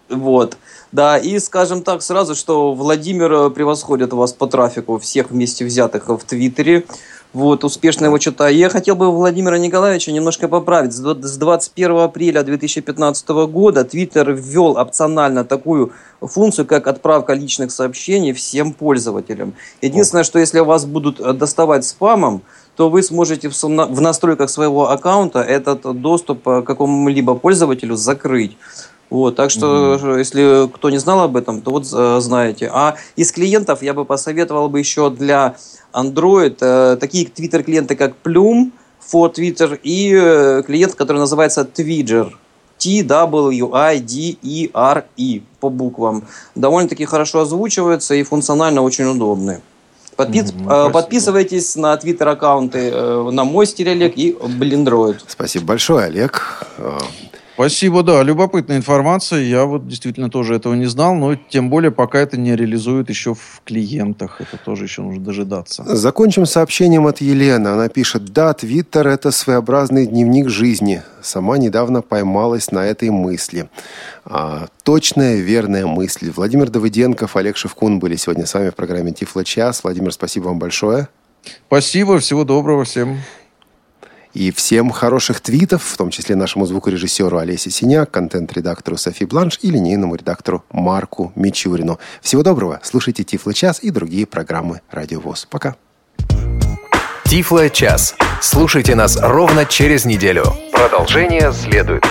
Вот. Да, и скажем так сразу, что Владимир превосходит вас по трафику всех вместе взятых в Твиттере. Вот, успешно его читаю. Я хотел бы Владимира Николаевича немножко поправить. С 21 апреля 2015 года Твиттер ввел опционально такую функцию, как отправка личных сообщений всем пользователям. Единственное, что если вас будут э, доставать спамом, то вы сможете в настройках своего аккаунта этот доступ э, к какому-либо пользователю закрыть. Вот, так что, mm если кто не знал об этом, то вот э, знаете. А из клиентов я бы посоветовал бы еще для Android э, такие Twitter-клиенты, как Plume for Twitter и э, клиент, который называется Twidger. T-W-I-D-E-R-E по буквам. Довольно-таки хорошо озвучиваются и функционально очень удобны. Подпис... Mm-hmm, подписывайтесь на твиттер-аккаунты на мой стиль Олег и Блиндроид. Спасибо большое, Олег. Спасибо, да, любопытная информация. Я вот действительно тоже этого не знал, но тем более пока это не реализуют еще в клиентах. Это тоже еще нужно дожидаться. Закончим сообщением от Елены. Она пишет, да, Твиттер – это своеобразный дневник жизни. Сама недавно поймалась на этой мысли. А, точная, верная мысль. Владимир Давыденков, Олег Шевкун были сегодня с вами в программе Тифло Час. Владимир, спасибо вам большое. Спасибо, всего доброго всем. И всем хороших твитов, в том числе нашему звукорежиссеру Олесе Синяк, контент-редактору Софи Бланш и линейному редактору Марку Мичурину. Всего доброго. Слушайте Тифло час и другие программы Радио ВОЗ. Пока. Тифло час. Слушайте нас ровно через неделю. Продолжение следует.